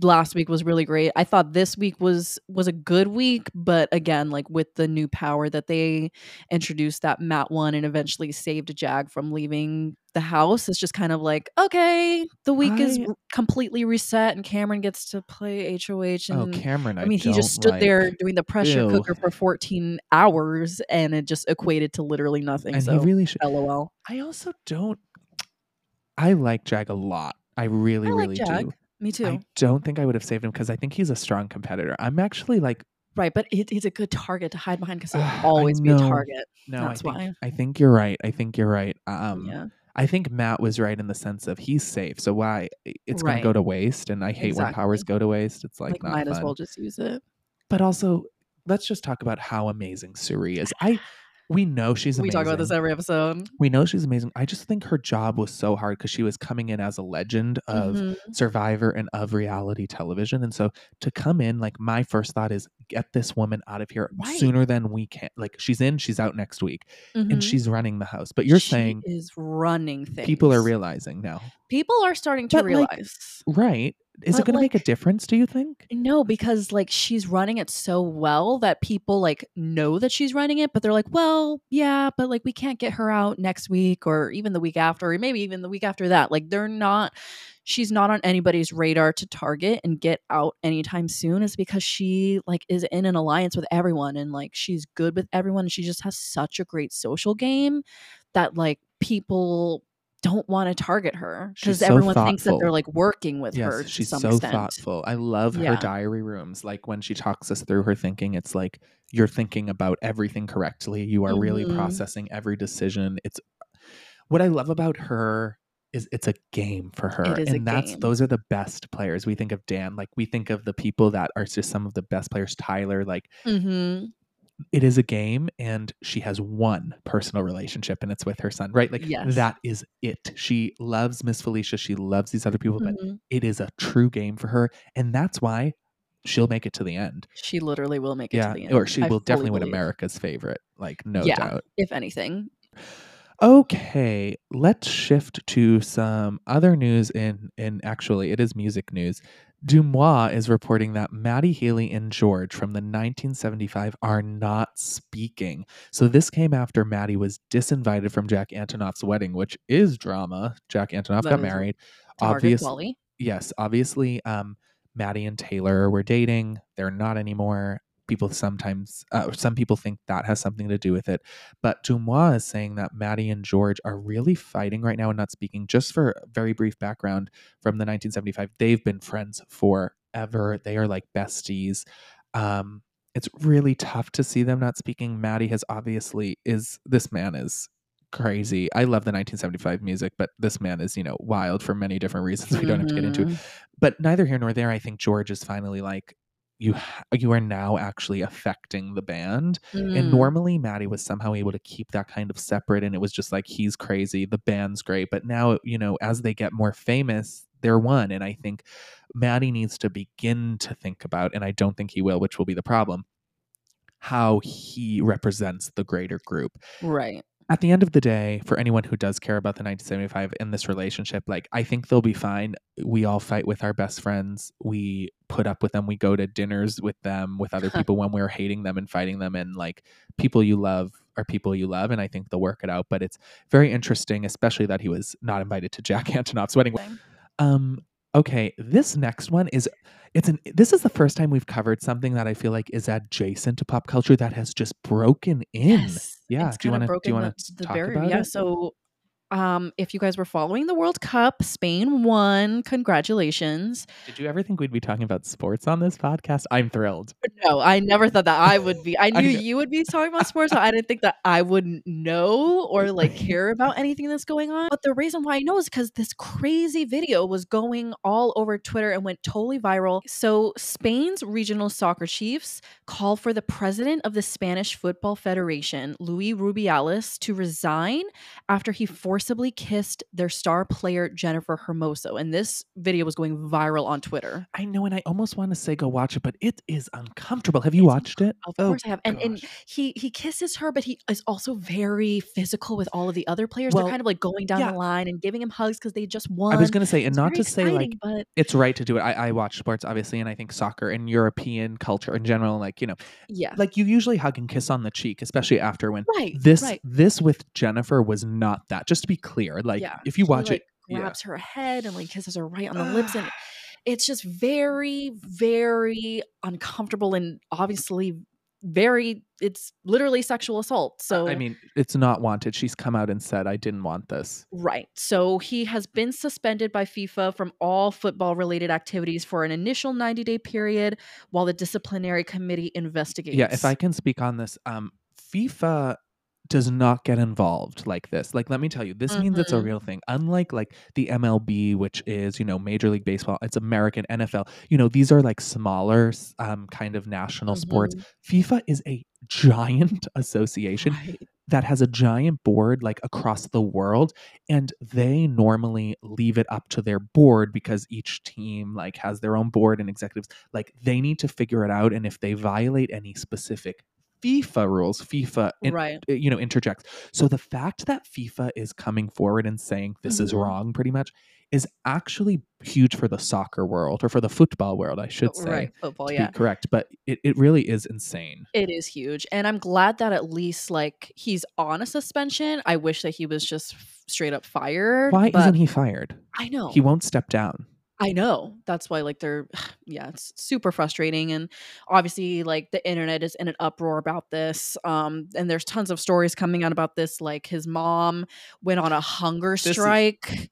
last week was really great. I thought this week was was a good week, but again, like with the new power that they introduced that Matt won and eventually saved Jag from leaving the house, is just kind of like, okay, the week is completely reset and Cameron gets to play HOH Oh, and Cameron! I, I mean, he just stood there doing the pressure Ew. cooker for 14 hours and it just equated to literally nothing. and so, he really should. lol. I also don't. I like Jag a lot. I really, I like really Jag. do. Me too. I don't think I would have saved him because I think he's a strong competitor. I'm actually like, Right, but it, he's a good target to hide behind because he'll Ah, always be a target. no, That's I think why. I think you're right. I think you're right. Um, yeah, I think Matt was right in the sense of he's safe. So why it's going to go to waste, and I hate when powers go to waste. It's like, like, not might fun. as well just use it. But also, let's just talk about how amazing Cirie is. I we know she's amazing. we talk about this every episode. we know she's amazing. I just think her job was so hard because she was coming in as a legend of Mhm. Survivor and of reality television. And so to come in, like my first thought is get this woman out of here Right. sooner than we can. Like she's in, she's out next week, and Mhm. she's running the house. But you're She saying is running things. people are realizing now, People are starting to But, like, realize. right? Is it But, going to make a difference? Do you think? No, because like she's running it so well that people like know that she's running it, but they're like, well, yeah, but like we can't get her out next week or even the week after, or maybe even the week after that. Like they're not, she's not on anybody's radar to target and get out anytime soon. Is because she like is in an alliance with everyone and like she's good with everyone. And she just has such a great social game that like people don't want to target her because so everyone thinks that they're like working with her. Yes, to she's some so extent. thoughtful. I love her diary rooms. Like when she talks us through her thinking, it's like you're thinking about everything correctly. You are really Mhm. processing every decision. It's what I love about her is it's a game for her. and that's game. those are the best players. We think of Dan, like we think of the people that are just some of the best players, Tyler, like Mm-hmm. It is a game and she has one personal relationship and it's with her son, right? Like Yes. that is it. She loves Miss Felicia. She loves these other people, but Mhm. it is a true game for her. And that's why she'll make it to the end. She literally will make it Yeah. to the end. Or she I will definitely win. America's favorite. Like, no Yeah. doubt. if anything. Okay, let's shift to some other news in in actually it is music news. DeuxMoi is reporting that Matty Healy and George from the 1975 are not speaking. So this came after Matty was disinvited from Jack Antonoff's wedding, which is drama. Jack Antonoff That got married. To Margaret Obvious, Qualley. yes, obviously, um, Matty and Taylor were dating. They're not anymore. People sometimes, uh, some people think that has something to do with it. But DeuxMoi is saying that Matty and George are really fighting right now and not speaking. Just for a very brief background from the 1975, they've been friends forever. They are like besties. Um, it's really tough to see them not speaking. Matty has obviously is this man is crazy. I love the 1975 music, but this man is, you know, wild for many different reasons we don't have to get into. Mhm. But neither here nor there. I think George is finally like, you you are now actually affecting the band. And Mm. normally Matty was somehow able to keep that kind of separate, and it was just like he's crazy, the band's great. But now, you know, as they get more famous, they're one. And I think Matty needs to begin to think about, and I don't think he will, which will be the problem, how he represents the greater group Right. At the end of the day, for anyone who does care about the 1975 in this relationship, like I think they'll be fine. We all fight with our best friends. We put up with them. We go to dinners with them, with other people when we're hating them and fighting them. And like people you love are people you love. And I think they'll work it out. But it's very interesting, especially that he was not invited to Jack Antonoff's wedding. Um, okay, this next one is it's an this is the first time we've covered something that I feel like is adjacent to pop culture that has just broken in. Yes. Yeah, It's do you kinda wanna- do broken you the, the talk barrier. about yeah. it? So um if you guys were following the World Cup, Spain won. Congratulations. Did you ever think we'd be talking about sports on this podcast? I'm thrilled. No, I never thought that I would be. I I knew know. you would be talking about sports, but I didn't think that I would know or like care about anything that's going on. But the reason why I know is because this crazy video was going all over Twitter and went totally viral. So, Spain's regional soccer chiefs call for the president of the Spanish Football Federation, Luis Rubiales, to resign after he forcibly kissed their star player, Jennifer Hermoso. And this video was going viral on Twitter. I know, and I almost want to say go watch it, but it is uncomfortable. Have you It's watched it? Of Oh, course I have. And and he he kisses her, but he is also very physical with all of the other players. Well, They're kind of like going down yeah. the line and giving him hugs because they just won. I was going to say, and It's not to say like but it's right to do it. I, I watch sports, obviously, and I think soccer and European culture in general, like, you know, yeah, like you usually hug and kiss on the cheek, especially after when right. this right. this with Jennifer was not that. Just to be clear, like yeah. if you He, watch like, it, yeah. grabs her head and like kisses her right on the lips, and it's just very, very uncomfortable and obviously very. It's literally sexual assault. So I mean, it's not wanted. She's come out and said, "I didn't want this." Right. So he has been suspended by FIFA from all football related activities for an initial 90 day period while the disciplinary committee investigates. Yeah, if I can speak on this, um, FIFA does not get involved like this. Like, let me tell you, this means it's a Mhm. real thing. Unlike like the MLB, which is you know Major League Baseball, it's American NFL. You know, these are like smaller, um, kind of national sports. Mhm. FIFA is a giant association. Right. that has a giant board like across the world and they normally leave it up to their board because each team like has their own board and executives like they need to figure it out and if they violate any specific FIFA rules FIFA in- right. uh, you know interjects so the fact that fifa is coming forward and saying this is Mhm. wrong pretty much is actually huge for the soccer world or for the football world i should say Right. Football, yeah. be correct but it, it really is insane It is huge. And I'm glad that at least like he's on a suspension. I wish that he was just straight up fired. why isn't he fired I know. he won't step down I know. That's why like they're yeah, it's super frustrating and obviously like the internet is in an uproar about this. Um and there's tons of stories coming out about this like his mom went on a hunger is- strike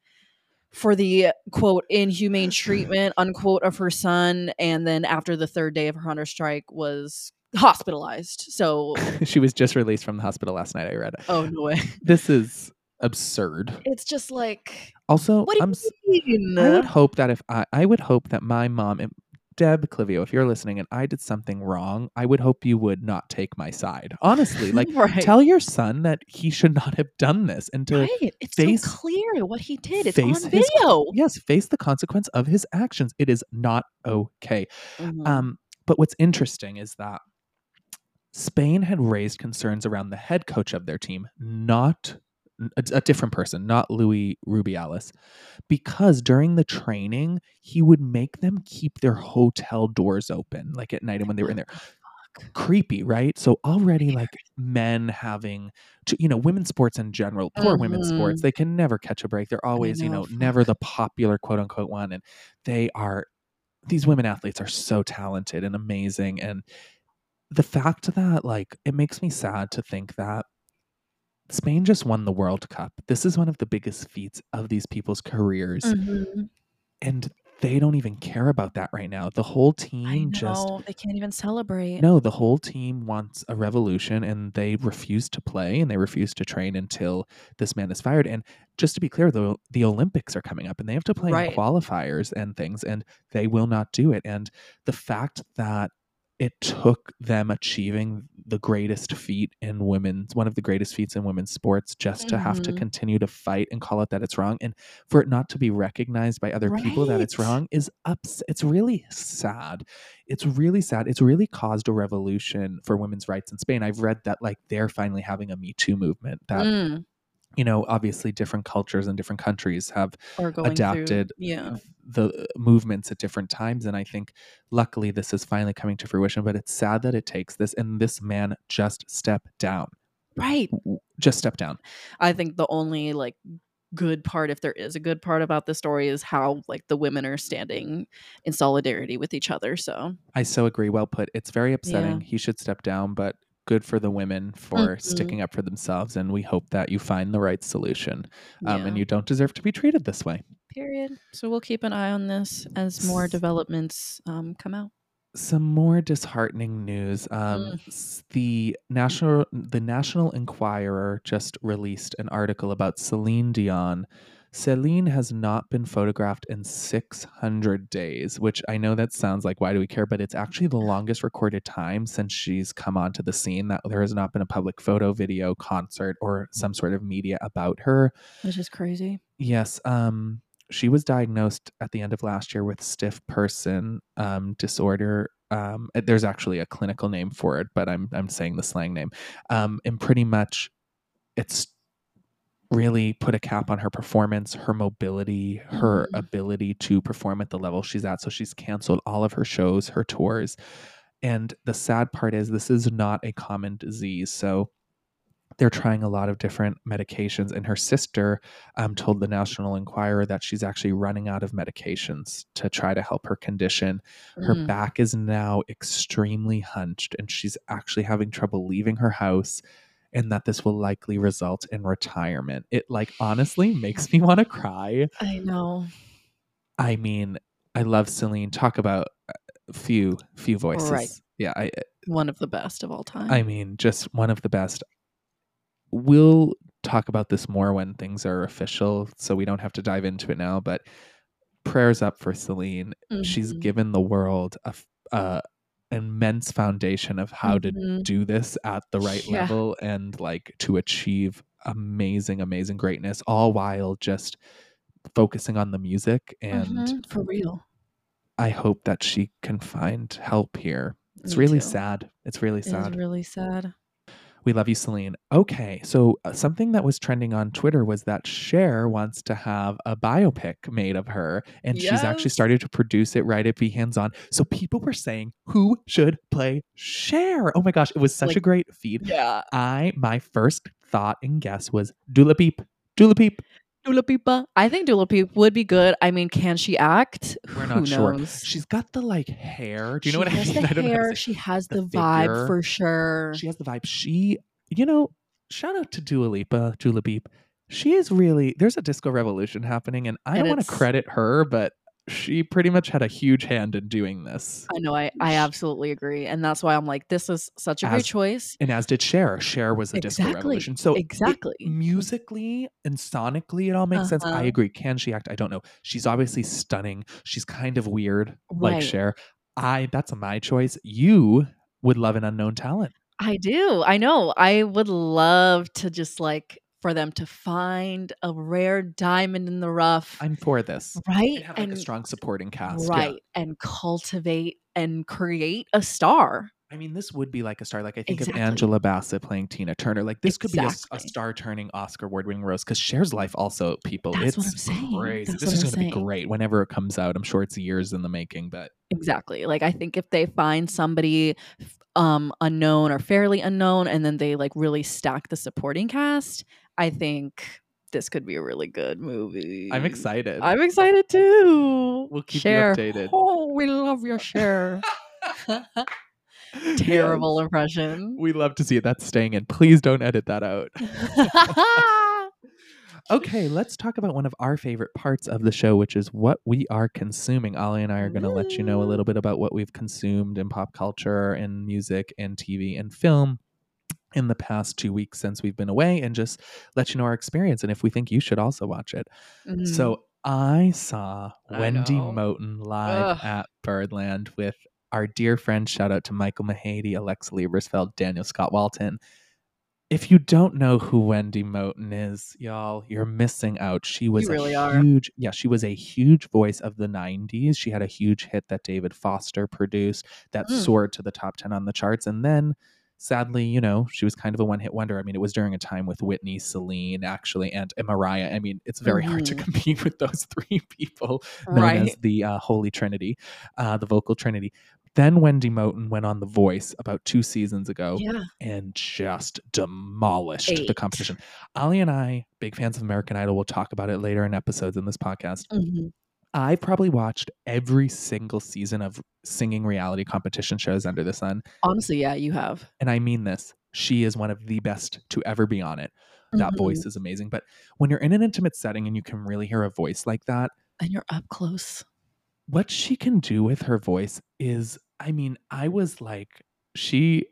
for the quote inhumane treatment unquote of her son and then after the third day of her hunger strike was hospitalized. So she was just released from the hospital last night i read it. oh no way. this is absurd It's just like also what do i'm you mean? I would hope that if I, I would hope that my mom and Deb Clivio, if you're listening and I did something wrong, I would hope you would not take my side. Honestly, like right. tell your son that he should not have done this and to right. It's face- so clear what he did. It's face on his- video. yes, face the consequence of his actions. It is not okay. Mhm. Um, but what's interesting is that Spain had raised concerns around the head coach of their team, not a, a different person, not Louis Rubiales, because during the training, he would make them keep their hotel doors open, like at night and when they were in there. Creepy, right? So already, like men having, to, you know, women's sports in general, poor women's sports, they can never catch a break. They're always, you know, know, never the popular quote unquote one, and they are these women athletes are so talented and amazing and the fact that like it makes me sad to think that Spain just won the World Cup. This is one of the biggest feats of these people's careers Mhm. and they don't even care about that right now. The whole team just know they can't even celebrate. no, the whole team wants a revolution and they refuse to play and they refuse to train until this man is fired. And just to be clear, the the Olympics are coming up and they have to play Right. in qualifiers and things, and they will not do it. And the fact that it took them achieving the greatest feat in women's one of the greatest feats in women's sports just to have to Mhm. continue to fight and call it that it's wrong and for it not to be recognized by other people that it's wrong is ups it's really sad it's really sad. It's really caused a revolution for women's rights in Spain. I've read that like they're finally having a Me Too movement that, Mm, you know, obviously different cultures and different countries have adapted Through, yeah. the movements at different times. And I think luckily this is finally coming to fruition, but it's sad that it takes this. And this man just stepped down, Right. Just stepped down. I think the only like good part, if there is a good part about the story, is how like the women are standing in solidarity with each other. So I so agree. Well put. It's very upsetting. He should step down, but good for the women for Mhm. sticking up for themselves. And we hope that you find the right solution. Um, and you don't deserve to be treated this way. period. So we'll keep an eye on this as more developments um, come out. Some more disheartening news. Um, Mm. The national, the National Enquirer just released an article about Celine Dion. Celine has not been photographed in 600 days, which I know that sounds like why do we care, but it's actually the longest recorded time since she's come onto the scene that there has not been a public photo, video, concert, or some sort of media about her. Which is crazy. Yes. Um, she was diagnosed at the end of last year with stiff person um, disorder. Um, uh, there's actually a clinical name for it, but I'm I'm saying the slang name. Um, and pretty much, it's really put a cap on her performance, her mobility, her Mhm. ability to perform at the level she's at. So she's canceled all of her shows, her tours. And the sad part is this is not a common disease. So they're trying a lot of different medications. And her sister um, told the National Enquirer that she's actually running out of medications to try to help her condition. Her Mm. back is now extremely hunched, and she's actually having trouble leaving her house. And that this will likely result in retirement. It like honestly makes me want to cry. I know. I mean, I love Celine. Talk about uh, few few voices. Right. Yeah, I One of the best of all time. I mean, just one of the best. We'll talk about this more when things are official, so we don't have to dive into it now. But prayers up for Celine. She's Mhm. given the world a, a immense foundation of how to Mhm. do this at the right Yeah. level and like to achieve amazing, amazing greatness, all while just focusing on the music. And Mhm, for real. I hope that she can find help here. It's Me really too. sad. It's really It sad. really sad. We love you, Celine. Okay, so uh, something that was trending on Twitter was that Cher wants to have a biopic made of her, and she's actually started to produce it right at Be Hands On. So people were saying, who should play Cher? Oh my gosh, it was such a great feed. Yeah. I my first thought and guess was Dula Peep. Dula Peep. Dula Pipa. I think Dula Peep would be good. I mean, can she act? We're Who not sure. knows? She's got the like hair. Do you know She what I mean? The I don't know hair. say- She has the the, vibe for sure. She has the vibe. She, you know, shout out to Dua Lipa, Dula Beep. She is really there's a disco revolution happening, and I And don't want to credit her, but she pretty much had a huge hand in doing this. I know. I, I absolutely agree, and that's why I'm like, this is such a As- great choice. And as did Cher. Cher was a disco revolution. So it- exactly. musically and sonically, it all makes sense. I Uh-huh. agree. Can she act? I don't know. She's obviously stunning. She's kind of weird, like Right. Cher. I that's my choice. You would love an unknown talent. I do. I know. I would love to just like for them to find a rare diamond in the rough, I'm for this. right? And have like a strong supporting cast. yeah. right, and cultivate and create a star. I mean, this would be like a star. Like I think Exactly. of Angela Bassett playing Tina Turner. Like this could be a, Exactly. star-turning Oscar award-winning rose. Because Cher's life also, people, That's it's what I'm saying. crazy. That's this what is I'm going to be great whenever it comes out. I'm sure it's years in the making, but Exactly. Like I think if they find somebody um unknown or fairly unknown and then they like really stack the supporting cast, I think this could be a really good movie. I'm excited. I'm excited too. We'll keep you updated. Oh, we love your share. Terrible impression. We love to see it. That's staying in. Please don't edit that out. Okay, let's talk about one of our favorite parts of the show, which is what we are consuming. Ollie and I are going to let you know a little bit about what we've consumed in pop culture and music and TV and film in the past two weeks since we've been away and just let you know our experience and if we think you should also watch it. Mhm. So I saw I Wendy know. Moten live Ugh. at Birdland with our dear friend. Shout out to Michael Mahady, Alexa Liebersfeld, Daniel Scott Walton. If you don't know who Wendy Moten is, y'all, you're missing out. She was really a are. huge, yeah, she was a huge voice of the 90s. She had a huge hit that David Foster produced that Mm. soared to the top 10 on the charts. And then sadly, you know, she was kind of a one hit wonder. I mean, it was during a time with Whitney, Celine, actually, and, and Mariah. I mean, it's very hard to Mhm. compete with those three people known right. as the uh, Holy Trinity, uh, the vocal Trinity. Then Wendy Moten went on The Voice about two seasons ago Yeah. and just demolished the competition. Ali and I, big fans of American Idol, will talk about it later in episodes in this podcast. Mhm. I probably watched every single season of singing reality competition shows under the sun. Honestly, yeah, you have. And I mean this. She is one of the best to ever be on it. That Mhm. voice is amazing. But when you're in an intimate setting and you can really hear a voice like that, And you're up close. what she can do with her voice is i mean i was like she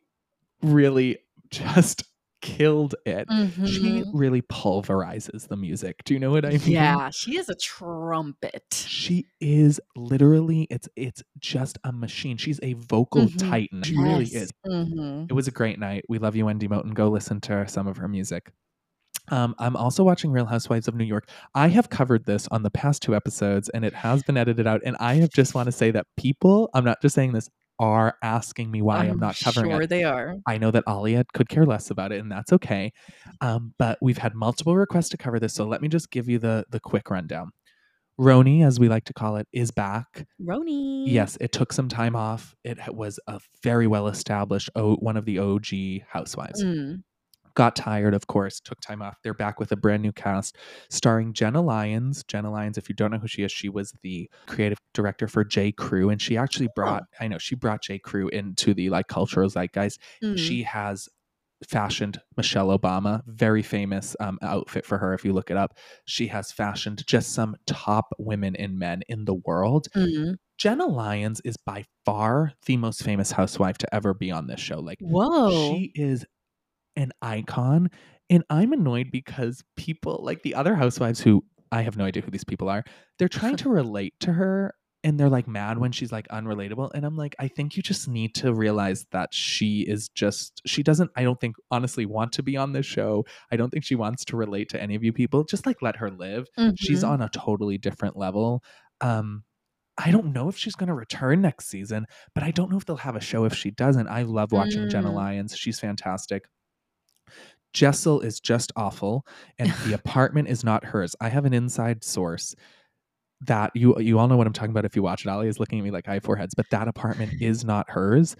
really just killed it she Mhm. really pulverizes the music do you know what i mean Yeah, she is a trumpet. she is literally it's it's just a machine she's a vocal Mhm. titan she really Yes. is Mhm. it was a great night we love you wendy moten go listen to some of her music um, I'm also watching Real Housewives of New York. I have covered this on the past two episodes and it has been edited out. And I have just want to say that people, I'm not just saying this, are asking me why I'm, not covering sure it. they are. I know that Alia could care less about it, and that's okay. Um, but we've had multiple requests to cover this, so let me just give you the the quick rundown. RHONY, as we like to call it, is back. RHONY. Yes, it took some time off. It was a very well established one of the OG housewives Mm. Got tired, of course, took time off. They're back with a brand new cast starring Jenna Lyons. Jenna Lyons, if you don't know who she is, she was the creative director for J. Crew, and she actually brought, I know, she brought J. Crew into the like cultural zeitgeist. Mm. She has fashioned Michelle Obama, very famous um, outfit for her. If you look it up, she has fashioned just some top women and men in the world. Mm. Jenna Lyons is by far the most famous housewife to ever be on this show. Like Whoa. she is an icon. And I'm annoyed because people like the other housewives who I have no idea who these people are, they're trying to relate to her and they're like mad when she's like unrelatable and i'm like i think you just need to realize that she is just she doesn't i don't think honestly want to be on this show i don't think she wants to relate to any of you people just like let her live she's Mhm. on a totally different level um i don't know if she's going to return next season but i don't know if they'll have a show if she doesn't i love watching jenna Mm. lyons she's fantastic jessel is just awful and the apartment is not hers. I have an inside source that you you all know what i'm talking about if you watch it. Ali is looking at me like i have four heads but that apartment is not hers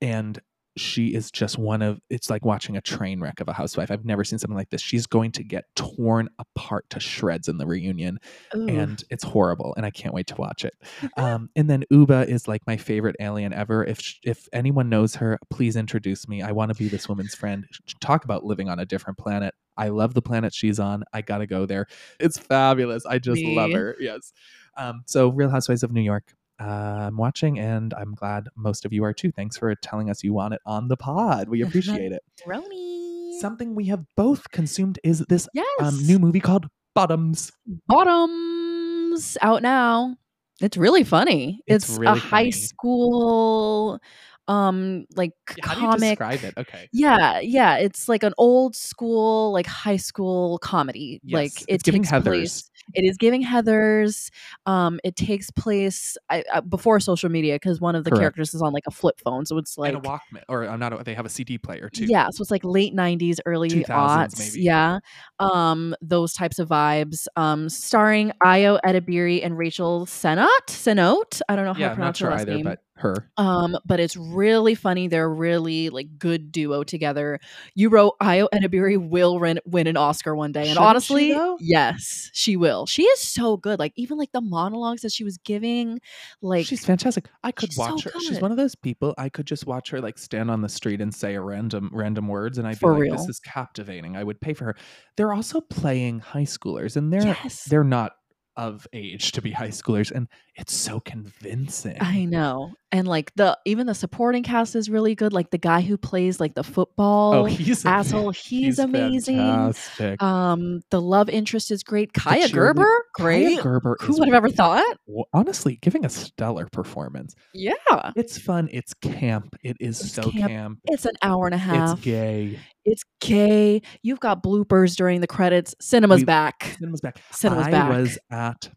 and she is just one of it's like watching a train wreck of a housewife. I've never seen something like this. She's going to get torn apart to shreds in the reunion Ooh. and it's horrible and i can't wait to watch it. Um, and then ubah is like my favorite alien ever. If if anyone knows her please introduce me. I want to be this woman's friend. Talk about living on a different planet. I love the planet she's on. I gotta go there. It's fabulous. I just love her. Yes. Um, so real housewives of new york uh, i'm watching and i'm glad most of you are too thanks for telling us you want it on the pod we appreciate it RHONY. something we have both consumed is this yes. um, new movie called bottoms Bottoms out now. It's really funny. It's It's, really a high school um like Yeah, how do you comic describe it okay Yeah, yeah, it's like an old school, like high school comedy. like Yes, it it's giving takes Heathers. place. It is giving Heather's. Um, it takes place I, uh, before social media because one of the Correct. characters is on like a flip phone, so it's like and a Walkman, or uh, not. A, they have a CD player too. yeah, so it's like late '90s, early 2000s aughts. maybe. Yeah, um, those types of vibes. Um, starring Ayo Edebiri and Rachel Sennott. Sennott. I don't know how yeah. to I'm not pronounce her last either, name. but her. Um, but it's really funny. They're really like good duo together. You wrote Ayo Edebiri will win, win an Oscar one day, and Shouldn't honestly, though? yes, she will. She is so good. Like even like the monologues that she was giving, like she's fantastic. I could she's so watch her. She's one of those people. I could just watch her like stand on the street and say a random random words, and I'd For be like, "This is captivating." I would pay for her. They're also playing high schoolers, and they're yes, they're not of age to be high schoolers, and it's so convincing. I know. And like the even the supporting cast is really good. Like the guy who plays like the football oh, he's asshole, he's, amazing. Fantastic. Um, the love interest is great. Kaia Gerber, Kaia great. Gerber Who would have ever thought? honestly giving a stellar performance. Yeah, It's fun. It's camp. It is It's so camp. camp. it's an hour and a half. It's gay. It's gay. You've got bloopers during the credits. Cinema's We- back. Cinema's back. Cinema's I back. was at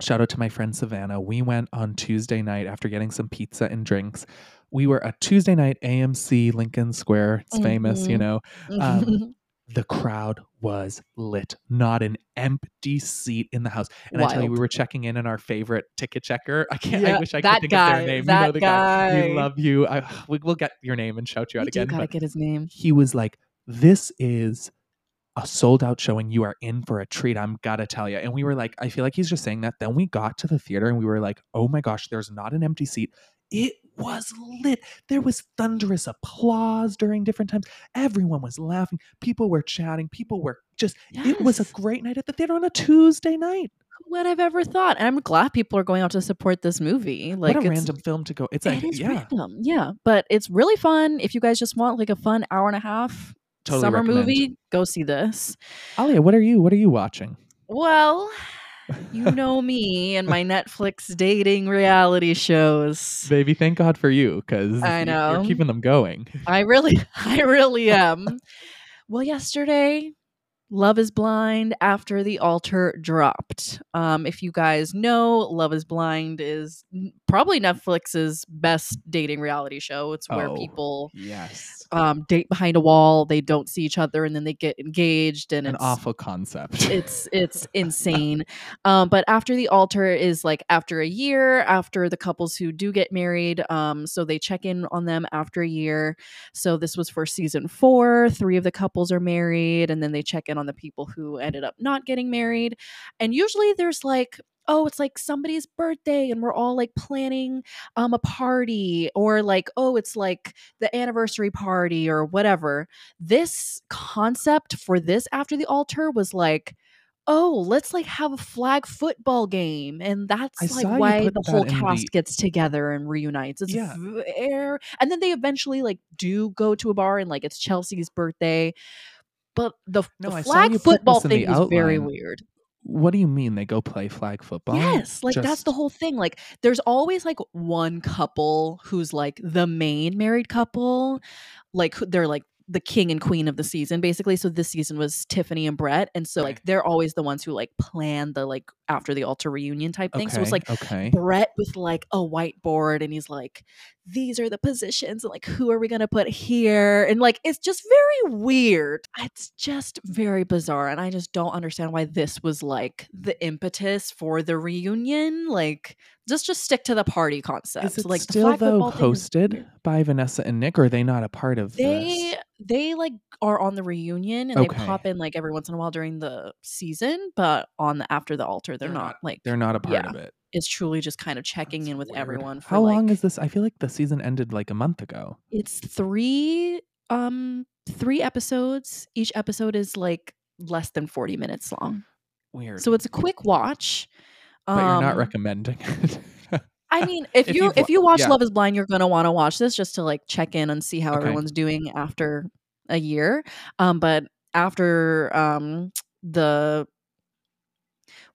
shout out to my friend Savannah. We went on Tuesday night after getting some pizza and drinks. We were at Tuesday night AMC Lincoln Square. It's famous, you Mhm. know. um, The crowd was lit. Not an empty seat in the house. And I tell you, we were checking in on our favorite ticket checker. I can't. I wish I could think of their name. you that know the guy. We love you. I, we, we'll get your name and shout you out you do again. gotta get his name. he was like, This is a sold out showing. You are in for a treat. I'm gotta tell you. And we were like, I feel like he's just saying that. Then we got to the theater and we were like, Oh my gosh, there's not an empty seat. It was lit. There was thunderous applause during different times. Everyone was laughing. People were chatting. People were just, it was a great night at the theater on a Tuesday night. Who I've ever thought? And I'm glad people are going out to support this movie. Like what a random film to go. It's like, it yeah, random, yeah. But it's really fun. If you guys just want like a fun hour and a half totally summer recommend. movie, go see this. Alia, what are you? What are you watching? Well, you know me and my Netflix dating reality shows. Baby, thank God for you because I know you're keeping them going. I really, I really am. well, yesterday, Love is Blind After the Altar dropped. Um, if you guys know, Love is Blind is probably Netflix's best dating reality show. It's where Oh, people Yes. um, date behind a wall, they don't see each other, and then they get engaged, and An awful concept. it's it's insane um but after the altar is like after a year after the couples who do get married um so they check in on them after a year so this was for season four three of the couples are married and then they check in on the people who ended up not getting married and usually there's like oh it's like somebody's birthday and we're all like planning um a party or like oh it's like the anniversary party or whatever this concept for this after the altar was like oh let's like have a flag football game and that's I like why the whole cast the- gets together and reunites it's Yeah. and then they eventually like do go to a bar and like it's chelsea's birthday but the, No, the flag football thing was very weird what do you mean they go play flag football? Yes, like that's the whole thing. Like there's always like one couple who's like the main married couple. Like they're like the king and queen of the season basically. So this season was Tiffany and Brett and so like they're always the ones who like plan the like after the altar reunion type thing. So it's like okay. Brett with like a whiteboard and he's like, these are the positions and like who are we gonna put here? And like it's just very weird. It's just very bizarre. And I just don't understand why this was like the impetus for the reunion. Like just just stick to the party concept. Is it like still though football thing hosted by Vanessa and Nick, or are they not a part of They this? they like are on the reunion and Okay. they pop in like every once in a while during the season, but on the after the altar, they're, They're not, not- like They're not a part yeah. of it. It's truly just kind of checking That's in with weird. everyone for How long is this? I feel like the season ended like a month ago. it's three um three episodes each episode is like less than 40 minutes long Weird. so it's a quick watch but you're not Um, recommending it. i mean if, If you if you watch yeah. love is blind you're gonna want to watch this just to like check in and see how Okay. everyone's doing after a year um but after um the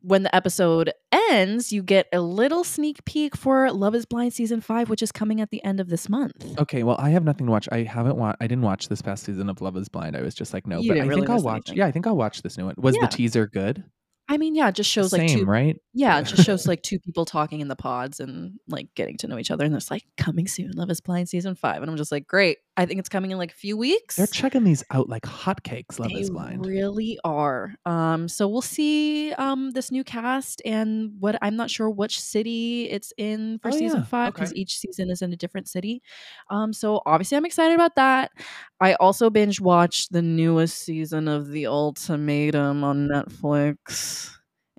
when the episode ends you get a little sneak peek for love is blind season 5 which is coming at the end of this month okay, well, I have nothing to watch. I haven't watched. I didn't watch this past season of Love Is Blind. I was just like, no. You but I really think I'll watch. anything. Yeah, I think I'll watch this new one. Was Yeah. the teaser good? i mean yeah it just shows like Same, two right? Yeah, it just shows like two people talking in the pods and like getting to know each other. And it's like coming soon, Love is Blind season five. And I'm just like, great. I think it's coming in like a few weeks. They're checking these out like hotcakes. Love they Is Blind. really are. Um, so we'll see um this new cast and what I'm not sure which city it's in for Oh, season yeah. five because Okay. each season is in a different city. Um, so obviously I'm excited about that. I also binge watched the newest season of The Ultimatum on Netflix.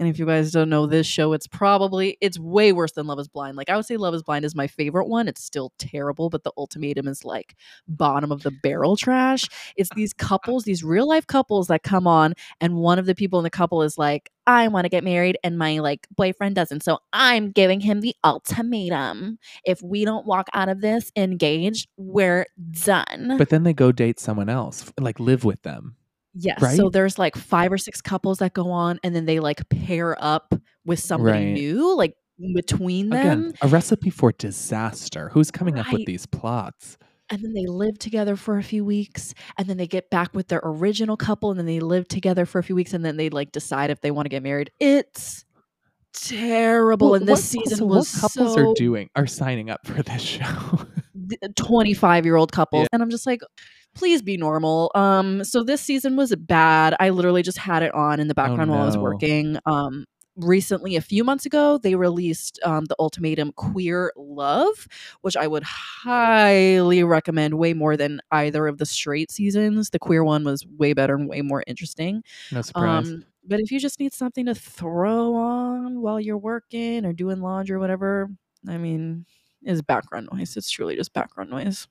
And if you guys don't know this show, it's probably it's way worse than Love is Blind. Like I would say Love is Blind is my favorite one. It's still terrible, but The Ultimatum is like bottom of the barrel trash. It's these couples, these real life couples that come on and one of the people in the couple is like, "I want to get married and my like boyfriend doesn't. So I'm giving him the ultimatum. If we don't walk out of this engaged, we're done." But then they go date someone else, like live with them. Yes. Right? So there's like five or six couples that go on and then they like pair up with somebody Right. new, like between them. Again, a recipe for disaster. Who's coming up with these plots? And then they live together for a few weeks and then they get back with their original couple and then they live together for a few weeks and then they like decide if they want to get married. It's terrible. Well, and this season so was what couples so are doing are signing up for this show. 25 year old couples and i'm just like please be normal. Um so this season was bad. I literally just had it on in the background while i was working. Um recently a few months ago they released um the ultimatum queer love which i would highly recommend way more than either of the straight seasons. The queer one was way better and way more interesting. No surprise. um but if you just need something to throw on while you're working or doing laundry or whatever i mean is background noise. It's truly just background noise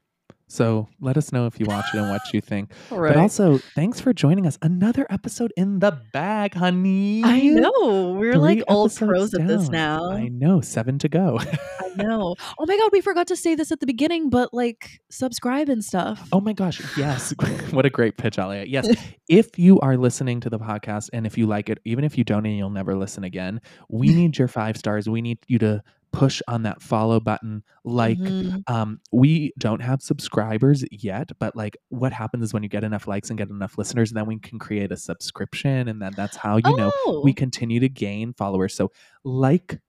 so let us know if you watch it and what you think. Right. But also, thanks for joining us. Another episode in the bag, honey. I know. We're like old pros at this now. I know, seven to go. I know. Oh my god, we forgot to say this at the beginning, but like subscribe and stuff. Oh my gosh, yes. what a great pitch, Alia. Yes. if you are listening to the podcast and if you like it, even if you don't and you'll never listen again, we need your five stars. We need you to push on that follow button. Like, Mhm. um, we don't have subscribers yet, but like what happens is when you get enough likes and get enough listeners, then we can create a subscription. And then that's how, you know, Oh. we continue to gain followers. So like,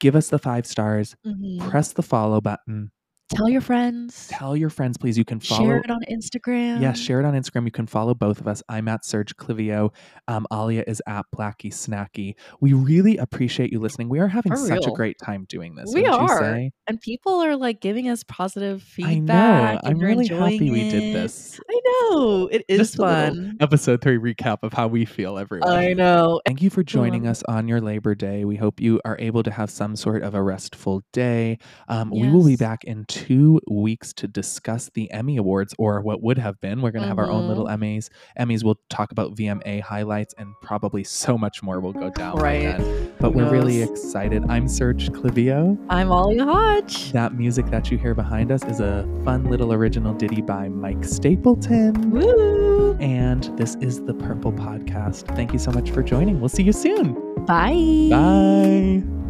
give us the five stars, Mhm. press the follow button, Tell your friends. tell your friends, please. You can follow Share it on Instagram. yeah, share it on Instagram. You can follow both of us. I'm at Serge Clivio. Um, Alia is at Blackie Snacky. We really appreciate you listening. We are having For such a great time doing this. We are. And people are like giving us positive I feedback. know. I'm really happy enjoying we did this. I know. It is Just fun. episode three recap of how we feel, everyone. I know. Thank you for joining us on your Labor Day. We hope you are able to have some sort of a restful day. Um, We will be back in two weeks to discuss the Emmy Awards, or what would have been. We're going to have our own little Mm-hmm. Emmys. Emmys. We'll talk about VMA highlights, and probably so much more will go down. Right. But we're really excited. I'm Serge Clivio. I'm Ollie Hodge. That music that you hear behind us is a fun little original ditty by Mike Stapleton. Woo! And this is the Purple Podcast. Thank you so much for joining. We'll see you soon. Bye. Bye.